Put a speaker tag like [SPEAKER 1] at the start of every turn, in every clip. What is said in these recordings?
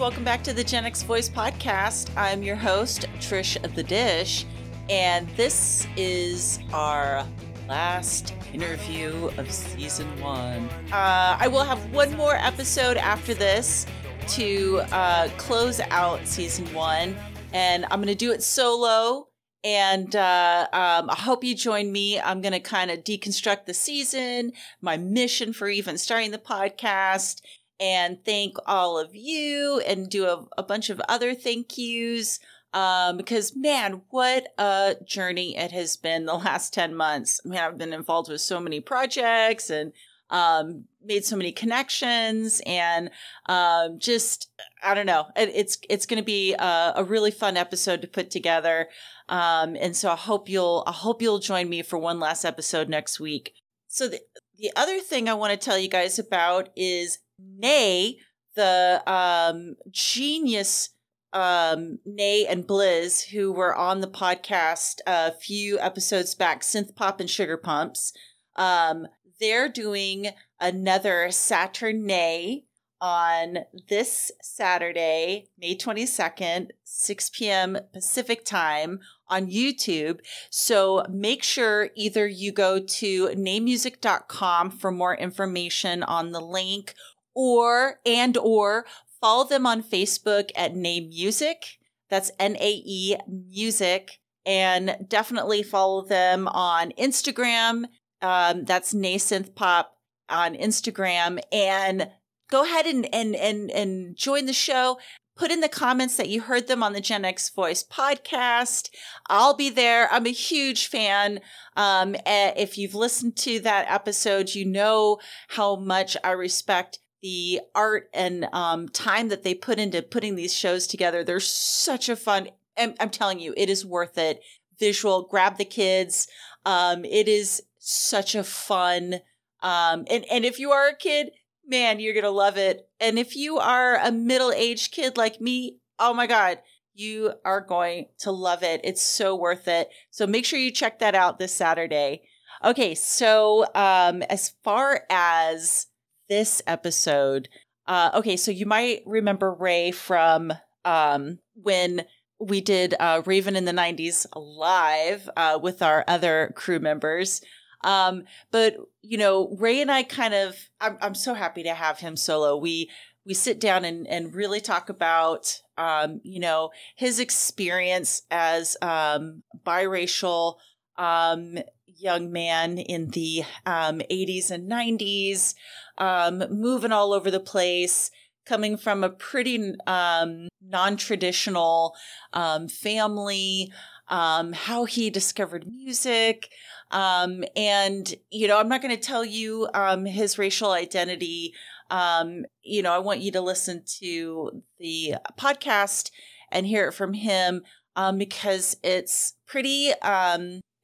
[SPEAKER 1] Welcome back to the Gen X Voice podcast. I'm your host, Trish of the Dish, and this is our last interview of season one. Uh, I will have one more episode after this to uh, close out season one, and I'm going to do it solo. And uh, um, I hope you join me. I'm going to kind of deconstruct the season, my mission for even starting the podcast, and thank all of you and do a, a bunch of other thank yous. Um, because man, what a journey it has been the last 10 months. I mean, I've been involved with so many projects and um, made so many connections and um, just I don't know. It, it's it's going to be a, a, really fun episode to put together, um, and so I hope you'll I hope you'll join me for one last episode next week. So the the other thing I want to tell you guys about is Nae, the um, genius um, Nae and Blizz, who were on the podcast a few episodes back, Synth Pop and Sugar Pumps. Um, they're doing another Saturday on this Saturday, May 22nd, 6 p.m. Pacific time on YouTube. So make sure either you go to naemusic.com for more information on the link or and or follow them on Facebook at Nae Music. That's N A E Music. And definitely follow them on Instagram. Um, that's Nasynth Pop on Instagram. And go ahead and, and and and join the show. Put in the comments that you heard them on the Gen X Voice podcast. I'll be there. I'm a huge fan. Um, eh, if you've listened to that episode, you know how much I respect the art and um, time that they put into putting these shows together. They're such a fun. I'm, I'm telling you, it is worth it. Visual, grab the kids. Um, it is such a fun. Um, and and if you are a kid, man, you're gonna love it. And if you are a middle aged kid like me, oh my god, you are going to love it. It's so worth it. So make sure you check that out this Saturday. Okay, so um, as far as this episode. Uh, okay, so you might remember Ray from um, when we did uh, Raven in the 90s live uh, with our other crew members. Um, but, you know, Ray and I kind of, I'm, I'm so happy to have him solo. We, we sit down and, and really talk about, um, you know, his experience as um, biracial um, young man in the um, 80s and 90s, um, moving all over the place, coming from a pretty um, non traditional um, family, um, how he discovered music. Um, and, you know, I'm not going to tell you um, his racial identity. you know, I want you to listen to the podcast and hear it from him because it's pretty,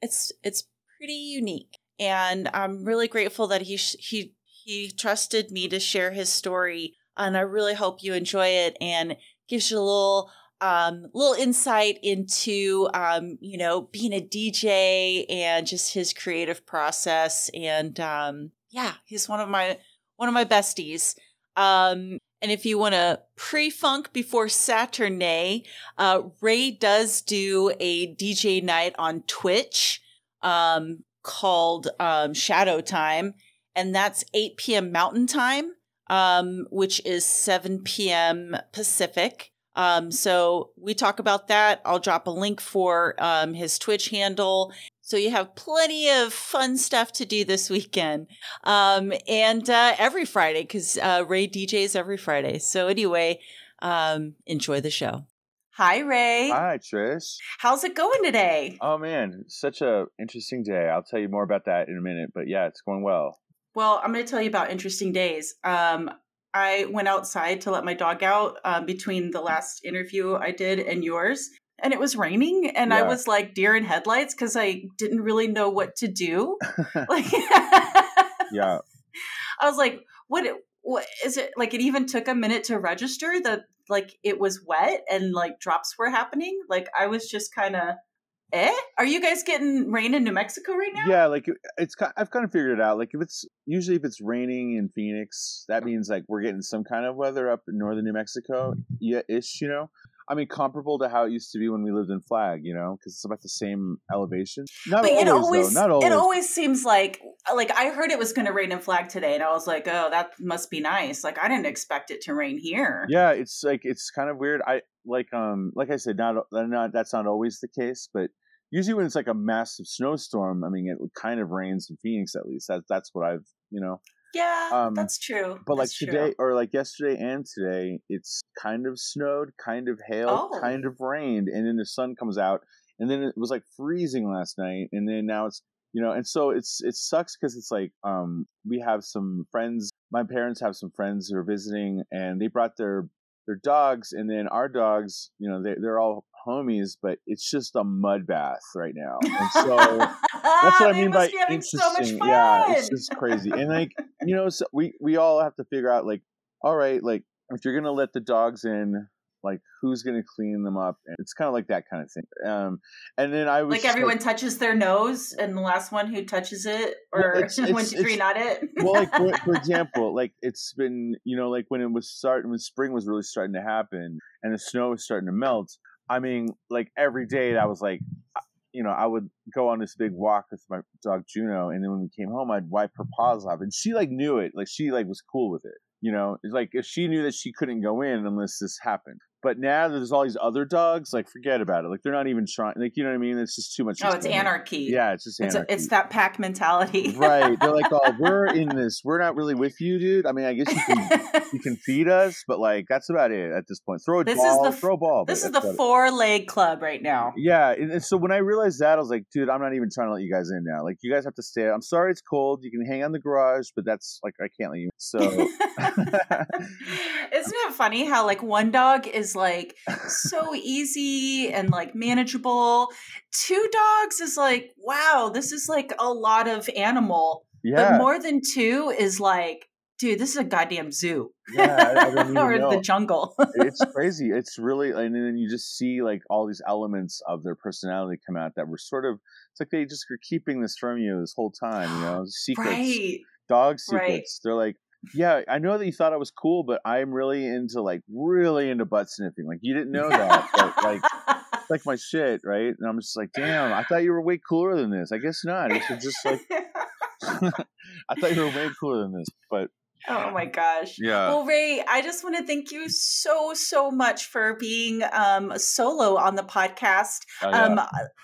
[SPEAKER 1] it's, it's pretty unique. And I'm really grateful that he, he he trusted me to share his story, and I really hope you enjoy it and gives you a little um, little insight into um, you know being a DJ and just his creative process. And um, yeah, he's one of my one of my besties. Um, and if you want to pre-funk before Saturday, uh, Ray does do a DJ night on Twitch um, called um, Shadow Time and that's 8 p.m. Mountain Time, um, which is 7 p.m. Pacific. Um, so we talk about that. I'll drop a link for um, his Twitch handle. So you have plenty of fun stuff to do this weekend. Um, and uh, every Friday, because uh, Ray DJs every Friday. So anyway, um, enjoy the show. Hi, Ray.
[SPEAKER 2] Hi, Trish.
[SPEAKER 1] How's it going today?
[SPEAKER 2] Oh man, such a interesting day. I'll tell you more about that in a minute. But yeah, it's going well.
[SPEAKER 1] Well, I'm going to tell you about interesting days. Um, I went outside to let my dog out um, between the last interview I did and yours, and it was raining, and yeah. I was like deer in headlights because I didn't really know what to do. like,
[SPEAKER 2] yeah,
[SPEAKER 1] I was like, "What? What is it?" Like, it even took a minute to register that like it was wet and like drops were happening. Like, I was just kind of Eh? Are you guys getting rain in New Mexico right now?
[SPEAKER 2] Yeah, like it's. I've kind of figured it out. Like if it's usually if it's raining in Phoenix, that means like we're getting some kind of weather up in northern New Mexico, yeah, ish. You know, I mean, comparable to how it used to be when we lived in Flag, you know, because it's about the same elevation.
[SPEAKER 1] Not but always, it always, though. Not always. It always seems like, like I heard it was going to rain in Flag today, and I was like, oh, that must be nice. Like I didn't expect it to rain here.
[SPEAKER 2] Yeah, it's like it's kind of weird. I like, um, like I said, not, not that's not always the case, but usually when it's like a massive snowstorm, I mean, it kind of rains in Phoenix at least. That that's what I've, you know.
[SPEAKER 1] Yeah, um, that's true.
[SPEAKER 2] But
[SPEAKER 1] that's
[SPEAKER 2] like today, true. or like yesterday and today, it's kind of snowed, kind of hailed, oh. kind of rained, and then the sun comes out, and then it was like freezing last night, and then now it's you know, and so it's it sucks because it's like um we have some friends. My parents have some friends who are visiting, and they brought their their dogs, and then our dogs, you know, they they're all homies, but it's just a mud bath right now. And so that's what I mean by interesting. So yeah, it's just crazy. And like, you know, so we we all have to figure out like, all right, like if you're gonna let the dogs in, like who's going to clean them up and it's kind of like that kind of thing um and then i was
[SPEAKER 1] like everyone like, touches their nose and the last one who touches it or it's, it's, one two three not it
[SPEAKER 2] well like for, for, example like it's been you know like when it was starting when spring was really starting to happen and the snow was starting to melt i mean like every day that was like you know, I would go on this big walk with my dog Juno, and then when we came home, I'd wipe her paws off, and she like knew it, like she like was cool with it. You know, it's like if she knew that she couldn't go in unless this happened. But now there's all these other dogs, like forget about it. Like they're not even trying. Like you know what I mean? It's just too much.
[SPEAKER 1] Oh, it's anarchy.
[SPEAKER 2] Yeah, it's just anarchy.
[SPEAKER 1] It's, a, it's that pack mentality.
[SPEAKER 2] right? They're like, oh, we're in this. We're not really with you, dude. I mean, I guess you can you can feed us, but like that's about it at this point. Throw a this ball. Is the, throw a ball.
[SPEAKER 1] This is the four leg club right now.
[SPEAKER 2] Yeah, and, and so when I realized that, I was like, dude, I'm not even trying to let you guys in now. Like you guys have to stay. I'm sorry, it's cold. You can hang on the garage, but that's like I can't let you. So.
[SPEAKER 1] Isn't it funny how like one dog is like so easy and like manageable? Two dogs is like, wow, this is like a lot of animal. Yeah. But more than two is like, dude, this is a goddamn zoo. Yeah, or know. the jungle.
[SPEAKER 2] it's crazy. It's really, and then you just see like all these elements of their personality come out that were sort of. It's like they just were keeping this from you this whole time. You know, secrets. Right. Dog secrets. Right. They're like, yeah, I know that you thought I was cool, but I'm really into like really into butt sniffing. Like you didn't know that, but like like my shit, right? And I'm just like, damn, I thought you were way cooler than this. I guess not. It's just like I thought you were way cooler than this, but
[SPEAKER 1] Oh my gosh.
[SPEAKER 2] Yeah.
[SPEAKER 1] Well, Ray, I just want to thank you so, so much for being um, solo on the podcast. Oh, yeah. um,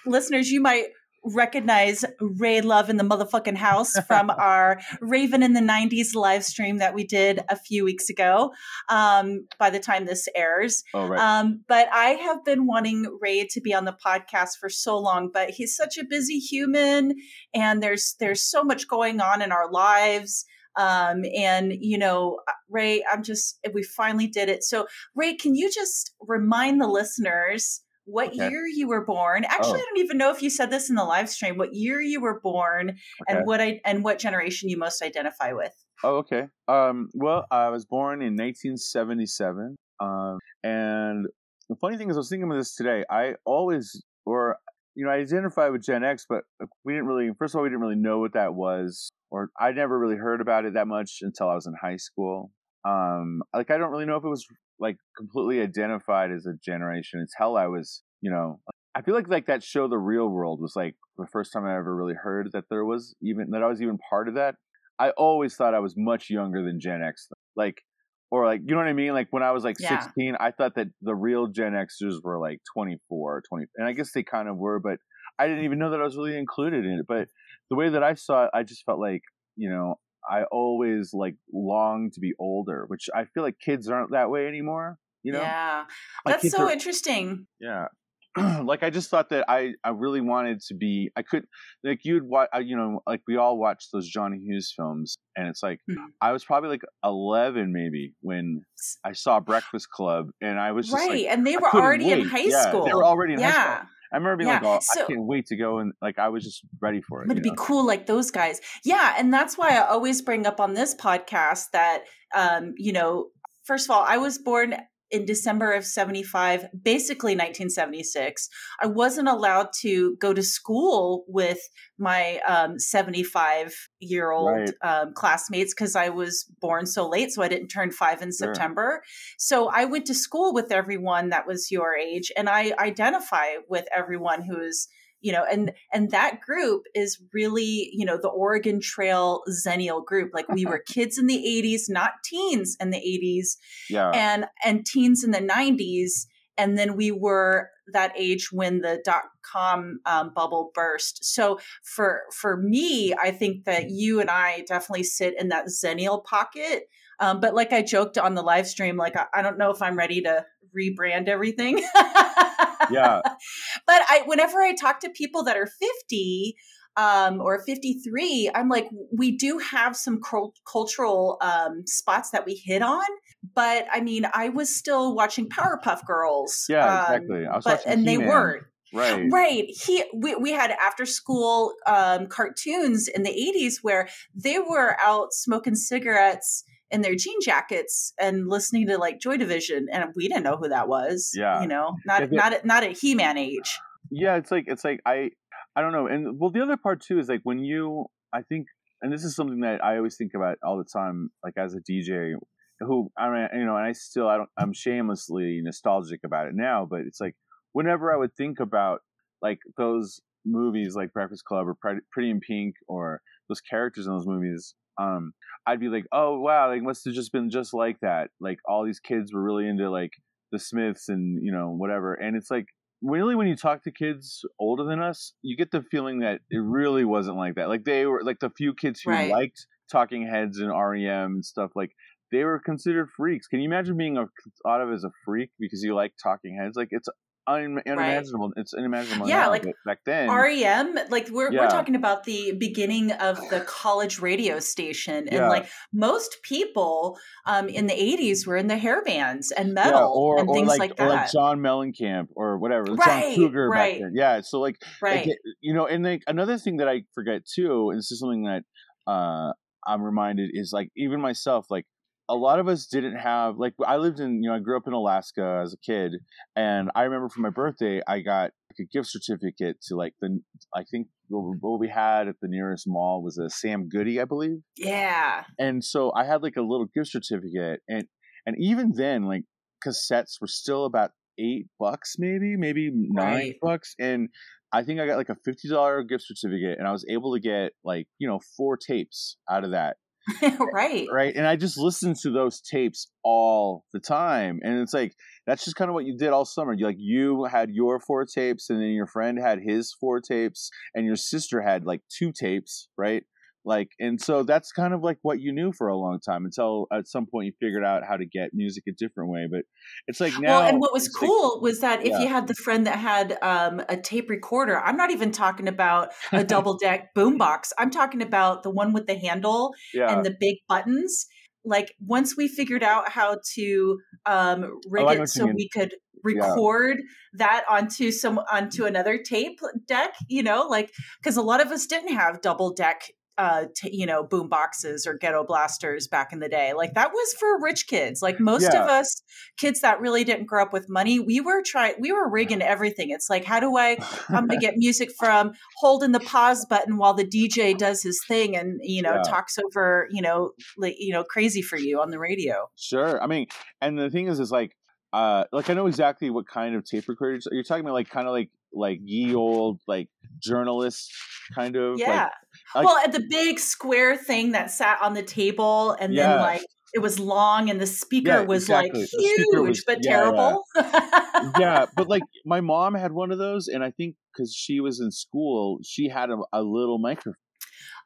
[SPEAKER 1] listeners, you might recognize Ray Love in the motherfucking house from our Raven in the 90s live stream that we did a few weeks ago um, by the time this airs.
[SPEAKER 2] Oh, right.
[SPEAKER 1] Um, but I have been wanting Ray to be on the podcast for so long, but he's such a busy human and there's there's so much going on in our lives. Um, and you know, Ray, I'm just we finally did it. So Ray, can you just remind the listeners what okay. year you were born. Actually, oh. I don't even know if you said this in the live stream. What year you were born, okay. and what I and what generation you most identify with.
[SPEAKER 2] Oh, okay. Um, well, I was born in 1977, um, and the funny thing is, I was thinking of this today. I always, or you know, I identify with Gen X, but we didn't really. First of all, we didn't really know what that was, or I never really heard about it that much until I was in high school. Um, like I don't really know if it was like completely identified as a generation until I was, you know, I feel like like that show The Real World was like the first time I ever really heard that there was even that I was even part of that. I always thought I was much younger than Gen X. Like or like you know what I mean? Like when I was like yeah. 16, I thought that the real Gen Xers were like 24 or 20 and I guess they kind of were, but I didn't even know that I was really included in it. But the way that I saw it, I just felt like, you know, I always like long to be older, which I feel like kids aren't that way anymore. You know?
[SPEAKER 1] Yeah, like that's so are, interesting.
[SPEAKER 2] Yeah, like I just thought that I I really wanted to be. I could like you'd watch. You know, like we all watch those John Hughes films, and it's like mm-hmm. I was probably like eleven maybe when I saw Breakfast Club, and I was
[SPEAKER 1] right,
[SPEAKER 2] like,
[SPEAKER 1] and they were already wait. in high
[SPEAKER 2] yeah,
[SPEAKER 1] school.
[SPEAKER 2] They were already in yeah. high school. I remember being yeah. like, "Oh, so, I can't wait to go!" And like, I was just ready for it.
[SPEAKER 1] I'm gonna be know? cool like those guys. Yeah, and that's why I always bring up on this podcast that, um, you know, first of all, I was born in December of 75, basically 1976, I wasn't allowed to go to school with my um, 75 year old right. um, classmates because I was born so late. So I didn't turn five in. September. So I went to school with everyone that was your age, and I identify with everyone who is you know and and that group is really you know the oregon trail Xennial group. Like we were kids in the 80s not teens in the 80s
[SPEAKER 2] yeah.
[SPEAKER 1] and and teens in the 90s and then we were that age when the dot com um, bubble burst. So for for me i think that you and i definitely sit in that Xennial pocket. Um, but like i joked on the live stream like I, I don't know if i'm ready to rebrand everything.
[SPEAKER 2] Yeah.
[SPEAKER 1] but I, whenever I talk to people that are 50, um, or 53, I'm like, we do have some cultural um, spots that we hit on. But I mean, I was still watching Powerpuff Girls.
[SPEAKER 2] Yeah, um, exactly. I was
[SPEAKER 1] but, and
[SPEAKER 2] He-Man.
[SPEAKER 1] they weren't.
[SPEAKER 2] Right.
[SPEAKER 1] Right. He we, we had after school um, cartoons in the 80s where they were out smoking cigarettes in their jean jackets and listening to like Joy Division, and we didn't know who that was.
[SPEAKER 2] Yeah,
[SPEAKER 1] you know, not not not at He Man age.
[SPEAKER 2] Yeah, it's like it's like I I don't know, and well, the other part too is like when you I think, and this is something that I always think about all the time, like as a DJ who I mean, you know, and I still I don't I'm shamelessly nostalgic about it now, but it's like whenever I would think about like those movies like Breakfast Club or Pretty in Pink or those characters in those movies, um, I'd be like, oh wow, like must have just been just like that. Like all these kids were really into like the Smiths and you know whatever. And it's like really when you talk to kids older than us, you get the feeling that it really wasn't like that. Like they were like the few kids who right. liked Talking Heads and REM and stuff like they were considered freaks. Can you imagine being a, thought of as a freak because you like Talking Heads? Like it's un- unimaginable. Right. It's unimaginable.
[SPEAKER 1] Yeah,
[SPEAKER 2] now,
[SPEAKER 1] like
[SPEAKER 2] back then,
[SPEAKER 1] REM. Like we're yeah. we're talking about the beginning of the college radio station, and yeah. like most people um, in the '80s were in the hair bands and metal yeah, or, and
[SPEAKER 2] or
[SPEAKER 1] things
[SPEAKER 2] like,
[SPEAKER 1] like that.
[SPEAKER 2] Or like John Mellencamp or whatever,
[SPEAKER 1] right,
[SPEAKER 2] John Cougar
[SPEAKER 1] right.
[SPEAKER 2] back then. Yeah, so like,
[SPEAKER 1] right.
[SPEAKER 2] Like, you know, and like another thing that I forget too, and this is something that uh, I'm reminded is like even myself, like a lot of us didn't have like I lived in you know I grew up in Alaska as a kid and I remember for my birthday I got like a gift certificate to like the I think what we had at the nearest mall was a Sam Goody I believe.
[SPEAKER 1] Yeah.
[SPEAKER 2] And so I had like a little gift certificate and and even then like cassettes were still about eight bucks maybe maybe nine right. bucks and I think I got like a fifty dollar gift certificate and I was able to get like you know four tapes out of that
[SPEAKER 1] right.
[SPEAKER 2] Right. And I just listened to those tapes all the time. And it's like, that's just kind of what you did all summer. You like, you had your four tapes, and then your friend had his four tapes, and your sister had like two tapes, right? Like, and so that's kind of like what you knew for a long time until at some point you figured out how to get music a different way. But it's like now.
[SPEAKER 1] Well, and what was cool like, was that if yeah. you had the friend that had um, a tape recorder, I'm not even talking about a double deck boombox. I'm talking about the one with the handle
[SPEAKER 2] yeah.
[SPEAKER 1] and the big buttons. Like once we figured out how to um, rig it so we could record yeah. that onto some onto another tape deck you know like because a lot of us didn't have double deck uh t- you know boom boxes or ghetto blasters back in the day. Like that was for rich kids. Like most
[SPEAKER 2] yeah.
[SPEAKER 1] of us kids that really didn't grow up with money we were trying we were rigging everything. It's like how do i i'm gonna get music from holding the pause button while the dj does his thing and you know yeah. talks over you know like you know crazy for you on the radio?
[SPEAKER 2] Sure. I mean and the thing is is like uh like i know exactly what kind of tape recorders you're talking about like kind of like like ye old like journalist kind of
[SPEAKER 1] yeah.
[SPEAKER 2] like,
[SPEAKER 1] well at the big square thing that sat on the table and yeah. then like it was long and the speaker
[SPEAKER 2] yeah,
[SPEAKER 1] was
[SPEAKER 2] exactly.
[SPEAKER 1] like huge was, but yeah, terrible
[SPEAKER 2] yeah. but like my mom had one of those and i think because she was in school she had a, a little microphone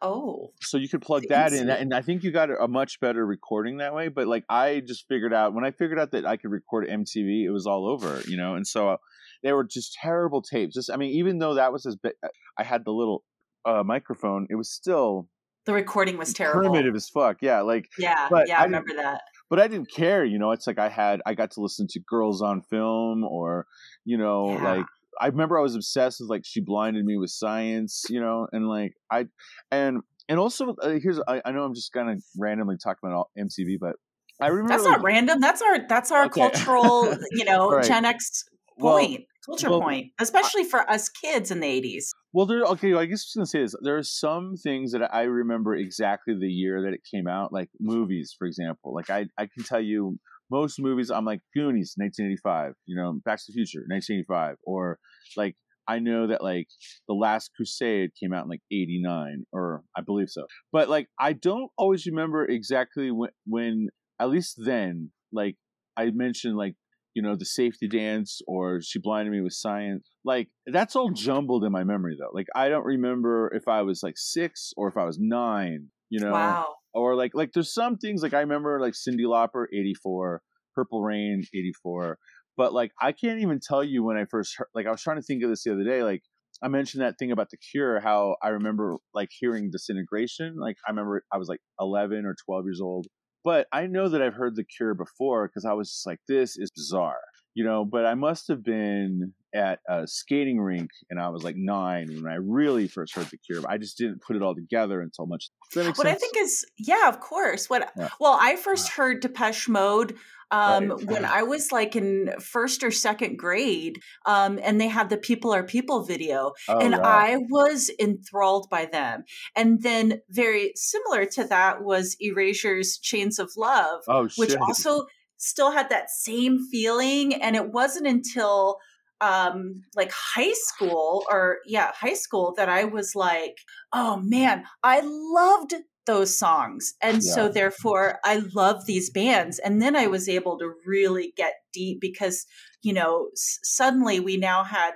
[SPEAKER 1] Oh,
[SPEAKER 2] so you could plug that in, and I think you got a much better recording that way. But like I just figured out when I figured out that I could record MTV, it was all over, you know. And so uh, they were just terrible tapes. Just I mean, even though that was as big, I had the little uh, microphone. It was still
[SPEAKER 1] the recording was terrible,
[SPEAKER 2] primitive as fuck. Yeah, like
[SPEAKER 1] yeah, yeah, I, I remember that.
[SPEAKER 2] But I didn't care, you know. It's like I had I got to listen to Girls on Film, or you know, yeah. like I remember I was obsessed with like she blinded me with science, you know, and like I and and also uh, here's I, I know I'm just kind of randomly talking about MTV, but I remember
[SPEAKER 1] that's
[SPEAKER 2] like,
[SPEAKER 1] not random. That's our that's our
[SPEAKER 2] Okay.
[SPEAKER 1] cultural, you know,
[SPEAKER 2] Right.
[SPEAKER 1] Gen X
[SPEAKER 2] Well,
[SPEAKER 1] point, culture
[SPEAKER 2] well,
[SPEAKER 1] point, especially for us kids in the eighties.
[SPEAKER 2] Well, there. Okay, I guess I was gonna say this. There are some things that I remember exactly the year that it came out, like movies, for example. Like I, I can tell you most movies. I'm like Goonies, 1985. You know, Back to the Future, 1985, or like I know that like The Last Crusade came out in like 89, or I believe so. But like I don't always remember exactly when, when at least then, like I mentioned, like you know, the safety dance or she blinded me with science. Like that's all jumbled in my memory though. Like I don't remember if I was like six or if I was nine, you know,
[SPEAKER 1] Wow.
[SPEAKER 2] or like like there's some things like I remember like Cyndi Lauper, 84, Purple Rain, 84. But like I can't even tell you when I first heard like I was trying to think of this the other day, like I mentioned that thing about the cure, how I remember like hearing disintegration. Like I remember I was like 11 or 12 years old but I know that I've heard The Cure before because I was just like, this is bizarre, you know. But I must have been at a skating rink and I was like nine when I really first heard The Cure. But I just didn't put it all together until much. Does that make
[SPEAKER 1] What I think is, yeah, of course. What
[SPEAKER 2] Yeah.
[SPEAKER 1] well, I first heard Depeche Mode um,
[SPEAKER 2] Right.
[SPEAKER 1] when I was like in first or second grade, um, and they had the "People Are People" video,
[SPEAKER 2] oh,
[SPEAKER 1] and
[SPEAKER 2] yeah.
[SPEAKER 1] I was enthralled by them. And then, very similar to that was Erasure's "Chains of Love,"
[SPEAKER 2] oh,
[SPEAKER 1] which also still had that same feeling. And it wasn't until um like high school or yeah high school that i was like oh man i loved those songs. And so therefore i love these bands. And then i was able to really get deep because you know s- suddenly we now had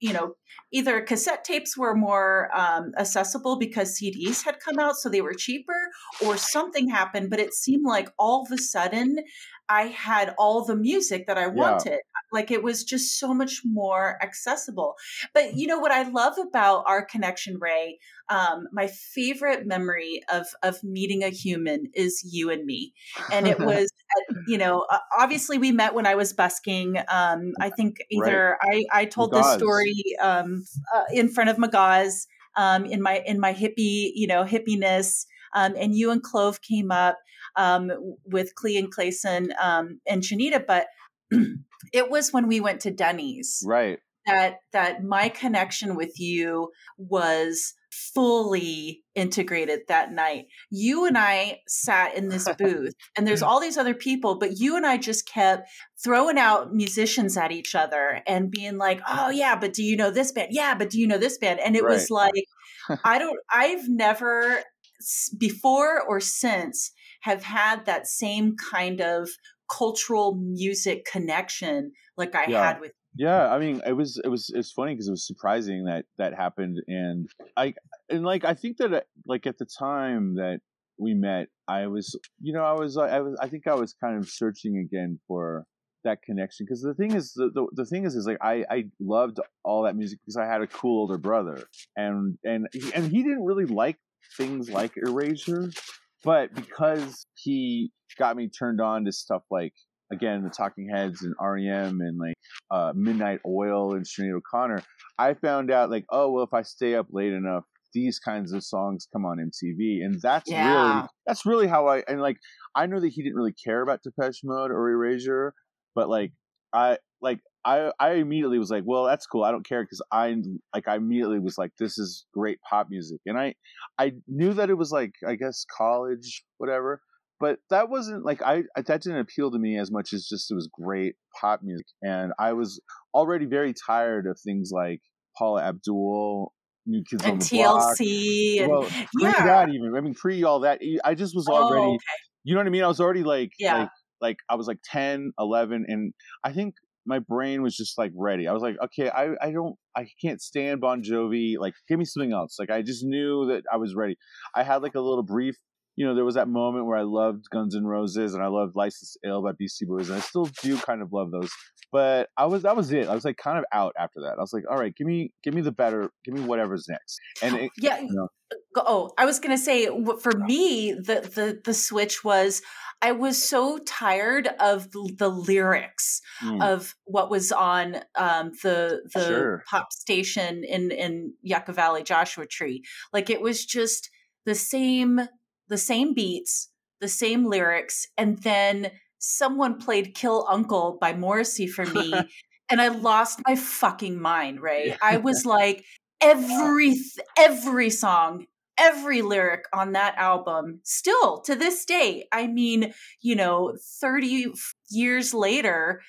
[SPEAKER 1] you know either cassette tapes were more um, accessible because cds had come out so they were cheaper or something happened. But it seemed like all of a sudden i had all the music that i wanted like it was just so much more accessible. But you know what i love about our connection ray? Um, my favorite memory of of meeting a human is you and me. And it was at, you know obviously we met when i was busking. Um, i think either i i told this story um, uh, in front of magaz um, in my in my hippie you know hippiness. Um, and you and clove came up um, with clee and clayson um, and janita but it was when we went to denny's
[SPEAKER 2] right.
[SPEAKER 1] that that my connection with you was fully integrated that night. You and I sat in this booth and there's all these other people but you and I just kept throwing out musicians at each other and being like, "Oh yeah, but do you know this band? Yeah, but do you know this band?" And it was like I don't I've never before or since have had that same kind of cultural music connection like I
[SPEAKER 2] Yeah.
[SPEAKER 1] had with
[SPEAKER 2] Yeah, I mean, it was it was it's funny because it was surprising that that happened, and I and like I think that uh, like at the time that we met, I was you know I was I was I think I was kind of searching again for that connection because the thing is the, the the thing is is like I I loved all that music because I had a cool older brother and and he, and he didn't really like things like Erasure, but because he got me turned on to stuff like again the Talking Heads and REM and like uh, Midnight Oil and Sinead O'Connor, I found out like, oh well, if I stay up late enough, these kinds of songs come on MTV, and that's really that's really how I and like I know that he didn't really care about Depeche Mode or Erasure, but like I like I I immediately was like, well, that's cool. I don't care because I like I immediately was like, this is great pop music, and I I knew that it was like I guess college whatever. But that wasn't like I that didn't appeal to me as much as just it was great pop music, and I was already very tired of things like Paula Abdul, New Kids on
[SPEAKER 1] and
[SPEAKER 2] the Block.
[SPEAKER 1] TLC and
[SPEAKER 2] Well, pre
[SPEAKER 1] yeah.
[SPEAKER 2] that even. I mean, pre all that. I just was
[SPEAKER 1] Oh,
[SPEAKER 2] already.
[SPEAKER 1] okay.
[SPEAKER 2] You know what I mean? I was already like,
[SPEAKER 1] Yeah.
[SPEAKER 2] like, like I was like 10, 11, and I think my brain was just like ready. I was like, okay, I, I don't, I can't stand Bon Jovi. Like, give me something else. Like, I just knew that I was ready. I had like a little brief. You know, there was that moment where I loved Guns N' Roses and I loved License Ill by Beastie Boys, and I still do kind of love those. But I was that was it. I was like kind of out after that. I was like, all right, give me, give me the better, give me whatever's next. And it,
[SPEAKER 1] Yeah.
[SPEAKER 2] know.
[SPEAKER 1] Oh, I was going to say for me, the, the the switch was I was so tired of the, the lyrics
[SPEAKER 2] mm,
[SPEAKER 1] of what was on um, the the
[SPEAKER 2] Sure.
[SPEAKER 1] pop station in in Yucca Valley Joshua Tree. Like it was just the same the same beats, the same lyrics, and then someone played Kill Uncle by Morrissey for me. and I lost my fucking mind, right? Yeah. I was like, every every song every lyric on that album still to this day i mean you know 30 years later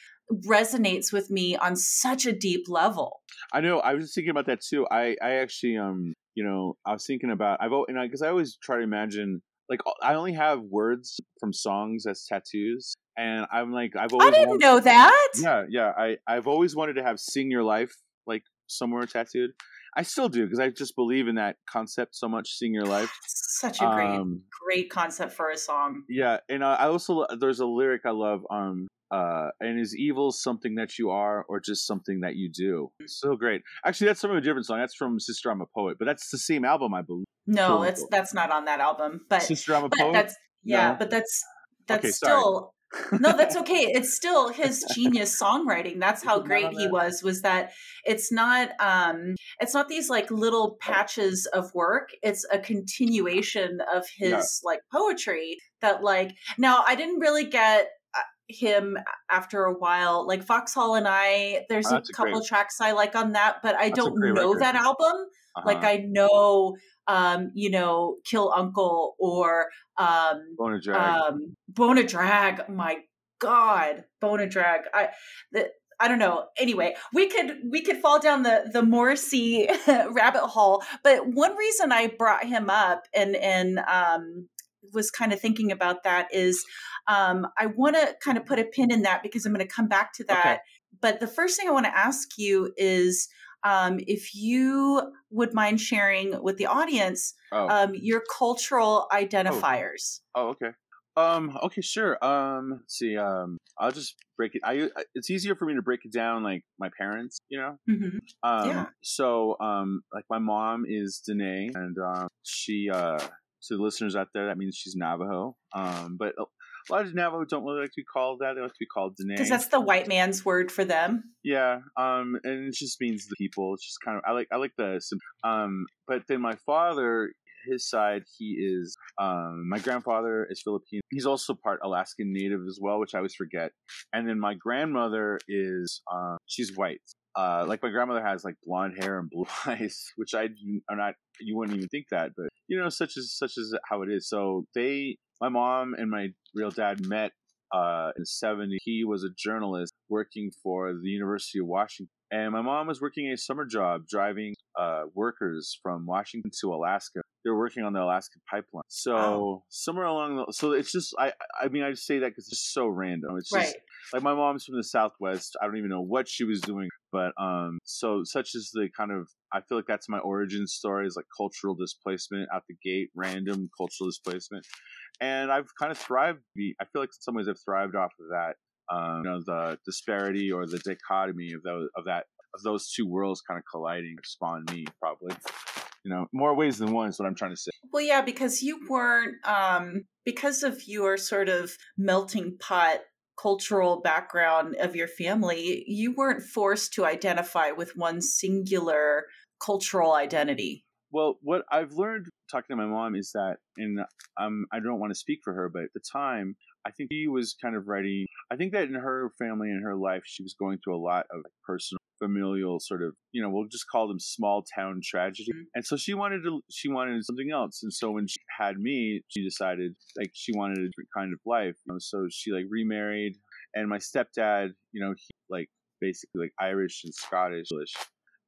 [SPEAKER 1] resonates with me on such a deep level
[SPEAKER 2] i know i was thinking about that too i i actually um you know i was thinking about i've and i because i always try to imagine like i only have words from songs as tattoos and i'm like i've always
[SPEAKER 1] i didn't wanted, know that
[SPEAKER 2] yeah yeah i i've always wanted to have sing your life like somewhere tattooed I still do because I just believe in that concept so much. Seeing your life,
[SPEAKER 1] such a great, um, great concept for a song.
[SPEAKER 2] Yeah, and I also there's a lyric I love. Um, uh, and is evil something that you are, or just something that you do? So great. Actually, that's from a different song. That's from Sister I'm a Poet, but that's the same album, I believe.
[SPEAKER 1] No, it's that's not on that album. But
[SPEAKER 2] Sister I'm a Poet.
[SPEAKER 1] That's yeah, no? but that's that's okay, still no, that's okay. It's still his genius songwriting. That's how great he was. Was that it's not um it's not these like little patches of work. It's a continuation of his yeah. like poetry that like now I didn't really get him after a while like Vauxhall and i there's oh, a couple great. tracks i like on that but i don't know record. that album uh-huh. like i know um, you know, Kill Uncle or um,
[SPEAKER 2] Bona Drag. Um,
[SPEAKER 1] Bona Drag. My God, Bona Drag. I the, I don't know. Anyway, we could we could fall down the the Morrissey rabbit hole, but one reason I brought him up and and um, was kind of thinking about that is um, I want to kind of put a pin in that because I'm going to come back to that. Okay. But the first thing I want to ask you is um, if you would mind sharing with the audience oh. um, your cultural oh. identifiers.
[SPEAKER 2] Oh. oh, okay. Um. Okay. Sure. Um. Let's see. Um. I'll just break it. I. It's easier for me to break it down like my parents. You know.
[SPEAKER 1] Mm-hmm. Um. Yeah.
[SPEAKER 2] So. Um. Like my mom is Diné, and um. She. Uh. To the listeners out there, that means she's Navajo. Um. But a lot of Navajo don't really like to be called that. They like to be called Diné.
[SPEAKER 1] Because that's the white man's word for them.
[SPEAKER 2] Yeah. Um, and it just means the people. It's just kind of I like I like the um. But then my father, his side, he is um. My grandfather is Filipino. He's also part Alaskan Native as well, which I always forget. And then my grandmother is um. She's white. Uh, like my grandmother has like blonde hair and blue eyes, which I are not. You wouldn't even think that, but you know, such as such as how it is. So they my mom and my real dad met uh, in the 70s. He was a journalist working for the University of Washington. And my mom was working a summer job driving uh, workers from Washington to Alaska. They were working on the Alaska pipeline. So wow. somewhere along the, so it's just I I mean I just say that because it's just so random. It's just right. Like my mom's from the Southwest. I don't even know what she was doing, but um so such is the kind of I feel like that's my origin story is like cultural displacement out the gate, random cultural displacement and I've kind of thrived. I feel like in some ways I've thrived off of that. Um, you know, the disparity or the dichotomy of those of that of those two worlds kind of colliding spawned me probably. You know, more ways than one is what I'm trying to say.
[SPEAKER 1] Well, yeah, because you weren't um, because of your sort of melting pot cultural background of your family, you weren't forced to identify with one singular cultural identity.
[SPEAKER 2] Well, what I've learned talking to my mom is that, and um, I don't want to speak for her, but at the time, I think she was kind of ready. I think that in her family and her life, she was going through a lot of personal, familial sort of, you know, we'll just call them small town tragedy. Mm-hmm. And so she wanted to, she wanted something else. And so when she had me, she decided like she wanted a different kind of life. You know, so she like remarried, and my stepdad, you know, he like basically like Irish and Scottish.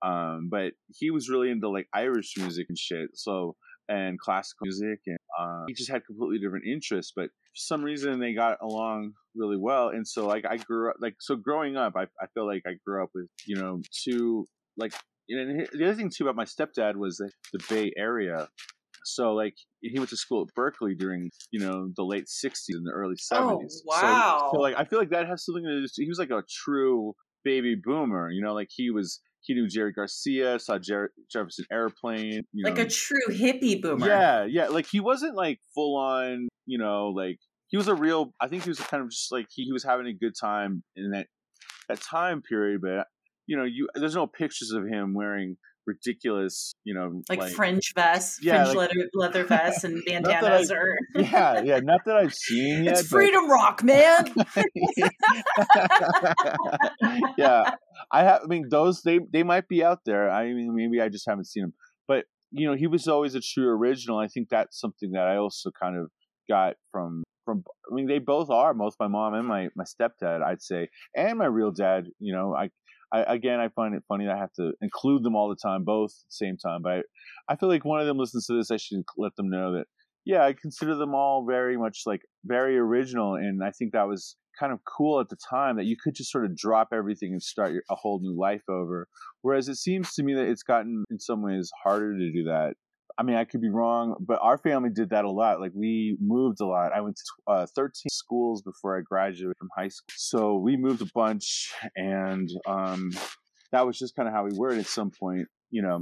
[SPEAKER 2] Um, but he was really into like Irish music and shit. So and classical music, and uh, he just had completely different interests. But for some reason, they got along really well. And so, like, I grew up like so. Growing up, I I feel like I grew up with you know two like. And the other thing too about my stepdad was the, the Bay Area, so like he went to school at Berkeley during you know the late '60s and the early '70s.
[SPEAKER 1] Oh, wow!
[SPEAKER 2] So, so like I feel like that has something to do. He was like a true baby boomer. You know, like he was he knew Jerry Garcia, saw Jer- Jefferson Airplane,
[SPEAKER 1] like
[SPEAKER 2] know.
[SPEAKER 1] a true hippie boomer.
[SPEAKER 2] Yeah, yeah. Like he wasn't like full on, you know, like he was a real. I think he was kind of just like he, he was having a good time in that that time period. But you know, you there's no pictures of him wearing ridiculous, you know,
[SPEAKER 1] like, like fringe vests, yeah, fringe like, leather, leather vests, and bandanas, or
[SPEAKER 2] yeah, yeah, not that I've seen yet.
[SPEAKER 1] It's but... freedom rock, man.
[SPEAKER 2] yeah, I have. I mean, those they they might be out there. I mean, maybe I just haven't seen them. But you know, he was always a true original. I think that's something that I also kind of got from from I mean they both are both my mom and my my stepdad I'd say and my real dad you know I I, again, I find it funny that I have to include them all the time, both at the same time. But I, I feel like one of them listens to this. I should let them know that, yeah, I consider them all very much like very original. And I think that was kind of cool at the time that you could just sort of drop everything and start your, a whole new life over. Whereas it seems to me that it's gotten in some ways harder to do that I mean, I could be wrong, but our family did that a lot. Like we moved a lot. I went to uh, 13 schools before I graduated from high school. So we moved a bunch, and um, that was just kind of how we were. At some point, you know,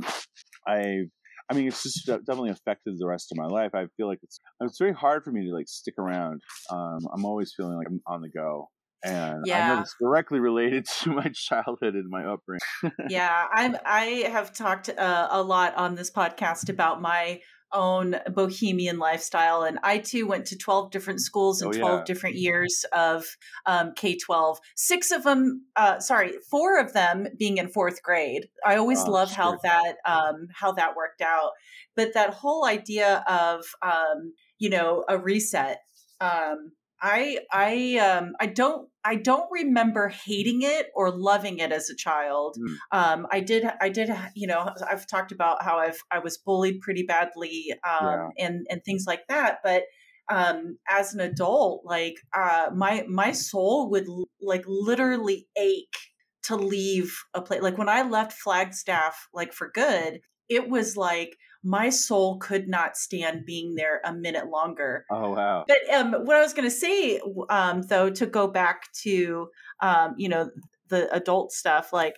[SPEAKER 2] I, I mean, it's just definitely affected the rest of my life. I feel like it's it's very hard for me to like stick around. Um, I'm always feeling like I'm on the go and yeah. I know it's directly related to my childhood and my upbringing.
[SPEAKER 1] yeah, I'm. I have talked uh, a lot on this podcast about my own bohemian lifestyle, and I too went to twelve different schools in oh, twelve yeah. different years of um, K twelve. Six of them, uh, sorry, four of them being in fourth grade. I always oh, love how that um, how that worked out, but that whole idea of um, you know a reset. Um, I I um I don't I don't remember hating it or loving it as a child. Mm. Um, I did I did you know I've talked about how I've I was bullied pretty badly um, yeah. and and things like that. But um, as an adult, like uh, my my soul would like literally ache to leave a place. Like when I left Flagstaff, like for good, it was like my soul could not stand being there a minute longer.
[SPEAKER 2] Oh wow!
[SPEAKER 1] But um, what I was going to say, um, though, to go back to um, you know the adult stuff, like,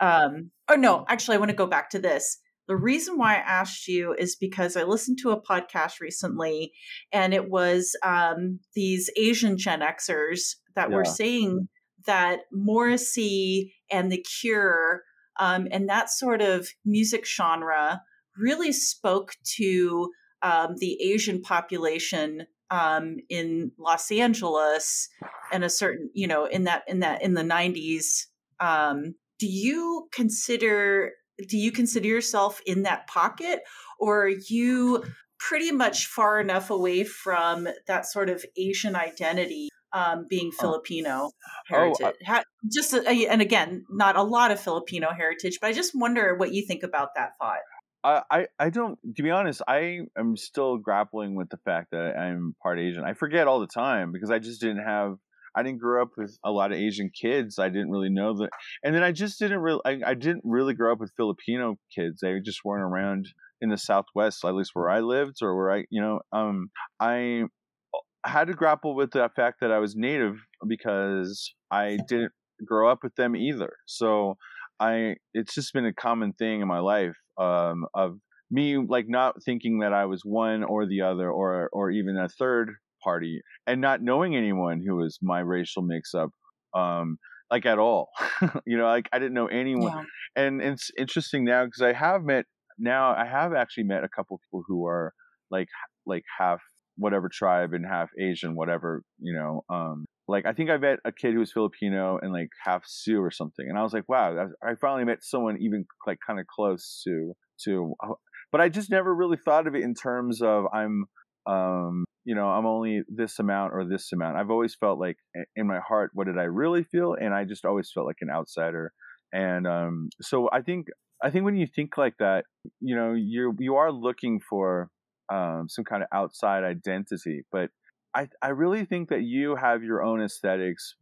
[SPEAKER 1] um, or no, actually, I want to go back to this. The reason why I asked you is because I listened to a podcast recently, and it was um, these Asian Gen Xers that yeah. were saying that Morrissey and The Cure um, and that sort of music genre really spoke to um, the Asian population um, in Los Angeles and a certain, you know, in that in that in the '90s. Um, do you consider do you consider yourself in that pocket, or are you pretty much far enough away from that sort of Asian identity um, being oh. Filipino heritage. Oh, I, just uh, and again, not a lot of Filipino heritage, but I just wonder what you think about that thought.
[SPEAKER 2] I, I don't to be honest i am still grappling with the fact that i'm part asian. I forget all the time because i just didn't have i didn't grow up with a lot of asian kids. I didn't really know that and then i just didn't really I, I didn't really grow up with filipino kids. They just weren't around in the southwest at least where i lived or where i you know um i had to grapple with the fact that i was native because i didn't grow up with them either. So I it's just been a common thing in my life um, of me like not thinking that I was one or the other or or even a third party and not knowing anyone who was my racial mix up um, like at all you know like I didn't know anyone yeah. and, and it's interesting now because I have met now I have actually met a couple people who are like like half whatever tribe and half Asian whatever you know um like I think I met a kid who was Filipino and like half Sioux or something, and I was like, wow, I finally met someone even like kind of close to to. But I just never really thought of it in terms of I'm, um, you know, I'm only this amount or this amount. I've always felt like in my heart, what did I really feel? And I just always felt like an outsider. And um, so I think I think when you think like that, you know, you you are looking for um, some kind of outside identity, but I I really think that you have your own aesthetics,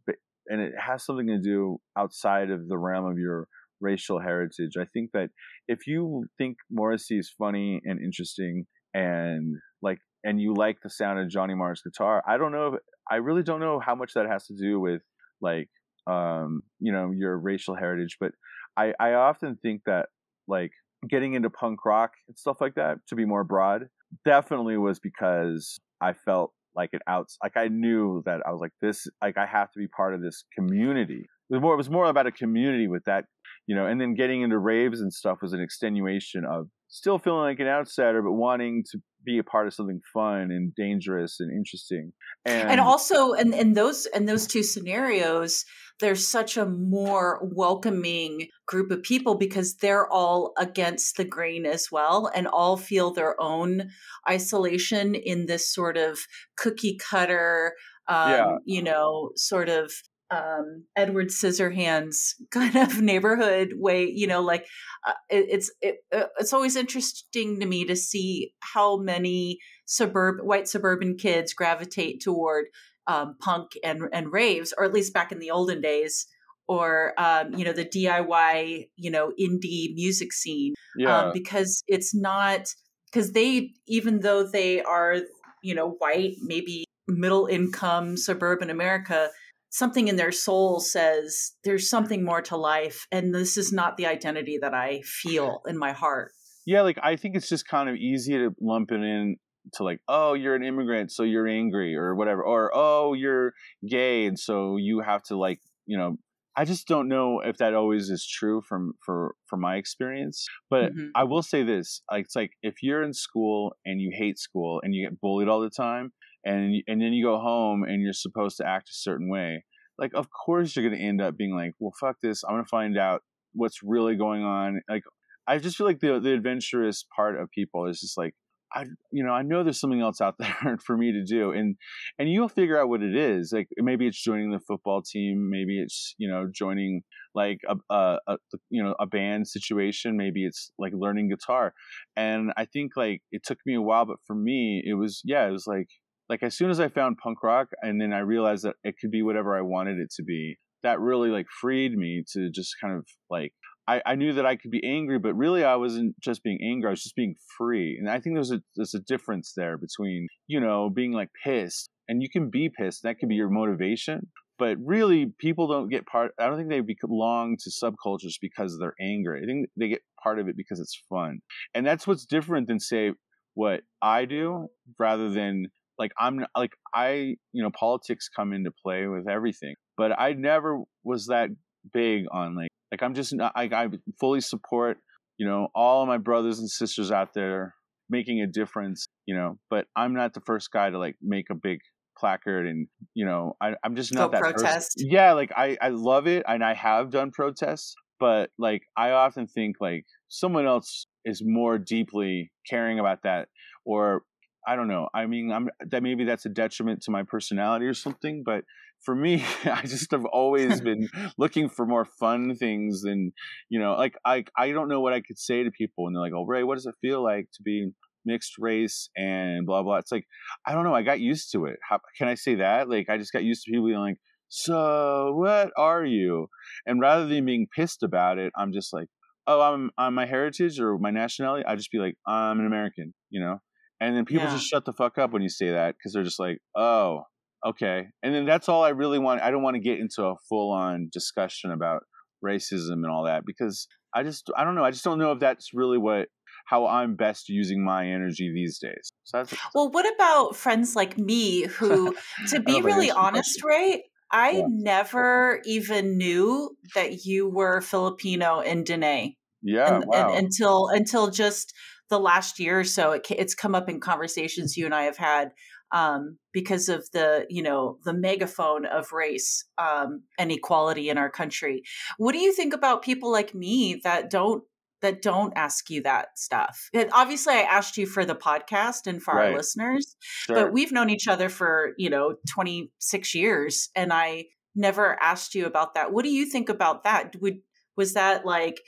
[SPEAKER 2] and it has something to do outside of the realm of your racial heritage. I think that if you think Morrissey is funny and interesting and like and you like the sound of Johnny Marr's guitar, I don't know if I really don't know how much that has to do with like um you know your racial heritage, but I I often think that like getting into punk rock and stuff like that to be more broad definitely was because I felt like an outs like I knew that I was like this like I have to be part of this community. It was more it was more about a community with that you know, and then getting into raves and stuff was an extenuation of still feeling like an outsider, but wanting to be a part of something fun and dangerous and interesting.
[SPEAKER 1] And, and also, and in, in those in those two scenarios, there's such a more welcoming group of people because they're all against the grain as well, and all feel their own isolation in this sort of cookie cutter, um, yeah. you know, sort of um, Edward Scissorhands kind of neighborhood way. You know, like uh, it, it's it, uh, it's always interesting to me to see how many suburb white suburban kids gravitate toward um, punk and and raves, or at least back in the olden days. Or um, you know the DIY you know indie music scene um, because it's not because they even though they are you know white maybe middle income suburban America something in their soul says there's something more to life and this is not the identity that i feel in my heart
[SPEAKER 2] yeah like i think it's just kind of easy to lump it in to like oh you're an immigrant so you're angry or whatever or oh you're gay and so you have to like you know i just don't know if that always is true from for from my experience but mm-hmm. i will say this like it's like if you're in school and you hate school and you get bullied all the time and and then you go home and you're supposed to act a certain way like of course you're going to end up being like well fuck this i'm going to find out what's really going on like i just feel like the the adventurous part of people is just like I you know I know there's something else out there for me to do and and you'll figure out what it is like maybe it's joining the football team maybe it's you know joining like a, a, a you know a band situation maybe it's like learning guitar and I think like it took me a while but for me it was yeah it was like like as soon as I found punk rock and then I realized that it could be whatever I wanted it to be, that really like freed me to just kind of like I, I knew that I could be angry, but really I wasn't just being angry, I was just being free. And I think there's a there's a difference there between, you know, being like pissed and you can be pissed, that could be your motivation. But really people don't get part I don't think they belong to subcultures because they're angry. I think they get part of it because it's fun. And that's what's different than say what I do rather than like I'm like I you know politics come into play with everything, but I never was that big on like like I'm just I I fully support you know all of my brothers and sisters out there making a difference you know but I'm not the first guy to like make a big placard and you know I, i'm just not
[SPEAKER 1] Go
[SPEAKER 2] that
[SPEAKER 1] protest
[SPEAKER 2] person. yeah like I, I love it and i have done protests but like i often think like someone else is more deeply caring about that or I don't know. I mean, I'm that maybe that's a detriment to my personality or something, but for me, I just have always been looking for more fun things than, you know, like I I don't know what I could say to people and they're like, "Oh, Ray, what does it feel like to be mixed race and blah blah." It's like, I don't know, I got used to it. How can I say that? Like I just got used to people being like, "So, what are you?" And rather than being pissed about it, I'm just like, "Oh, I'm I'm my heritage or my nationality." I just be like, "I'm an American," you know? And then people yeah. just shut the fuck up when you say that because they're just like, oh, okay. And then that's all I really want. I don't want to get into a full on discussion about racism and all that because I just, I don't know. I just don't know if that's really what, how I'm best using my energy these days. So
[SPEAKER 1] well, what about friends like me who, to be really honest, Ray, I yeah. never even knew that you were Filipino in Diné.
[SPEAKER 2] Yeah,
[SPEAKER 1] and,
[SPEAKER 2] wow.
[SPEAKER 1] and, until until just the last year or so, it, it's come up in conversations you and I have had um, because of the you know the megaphone of race um, and equality in our country. What do you think about people like me that don't that don't ask you that stuff? And obviously, I asked you for the podcast and for right. our listeners, sure. but we've known each other for you know twenty six years, and I never asked you about that. What do you think about that? Would was that like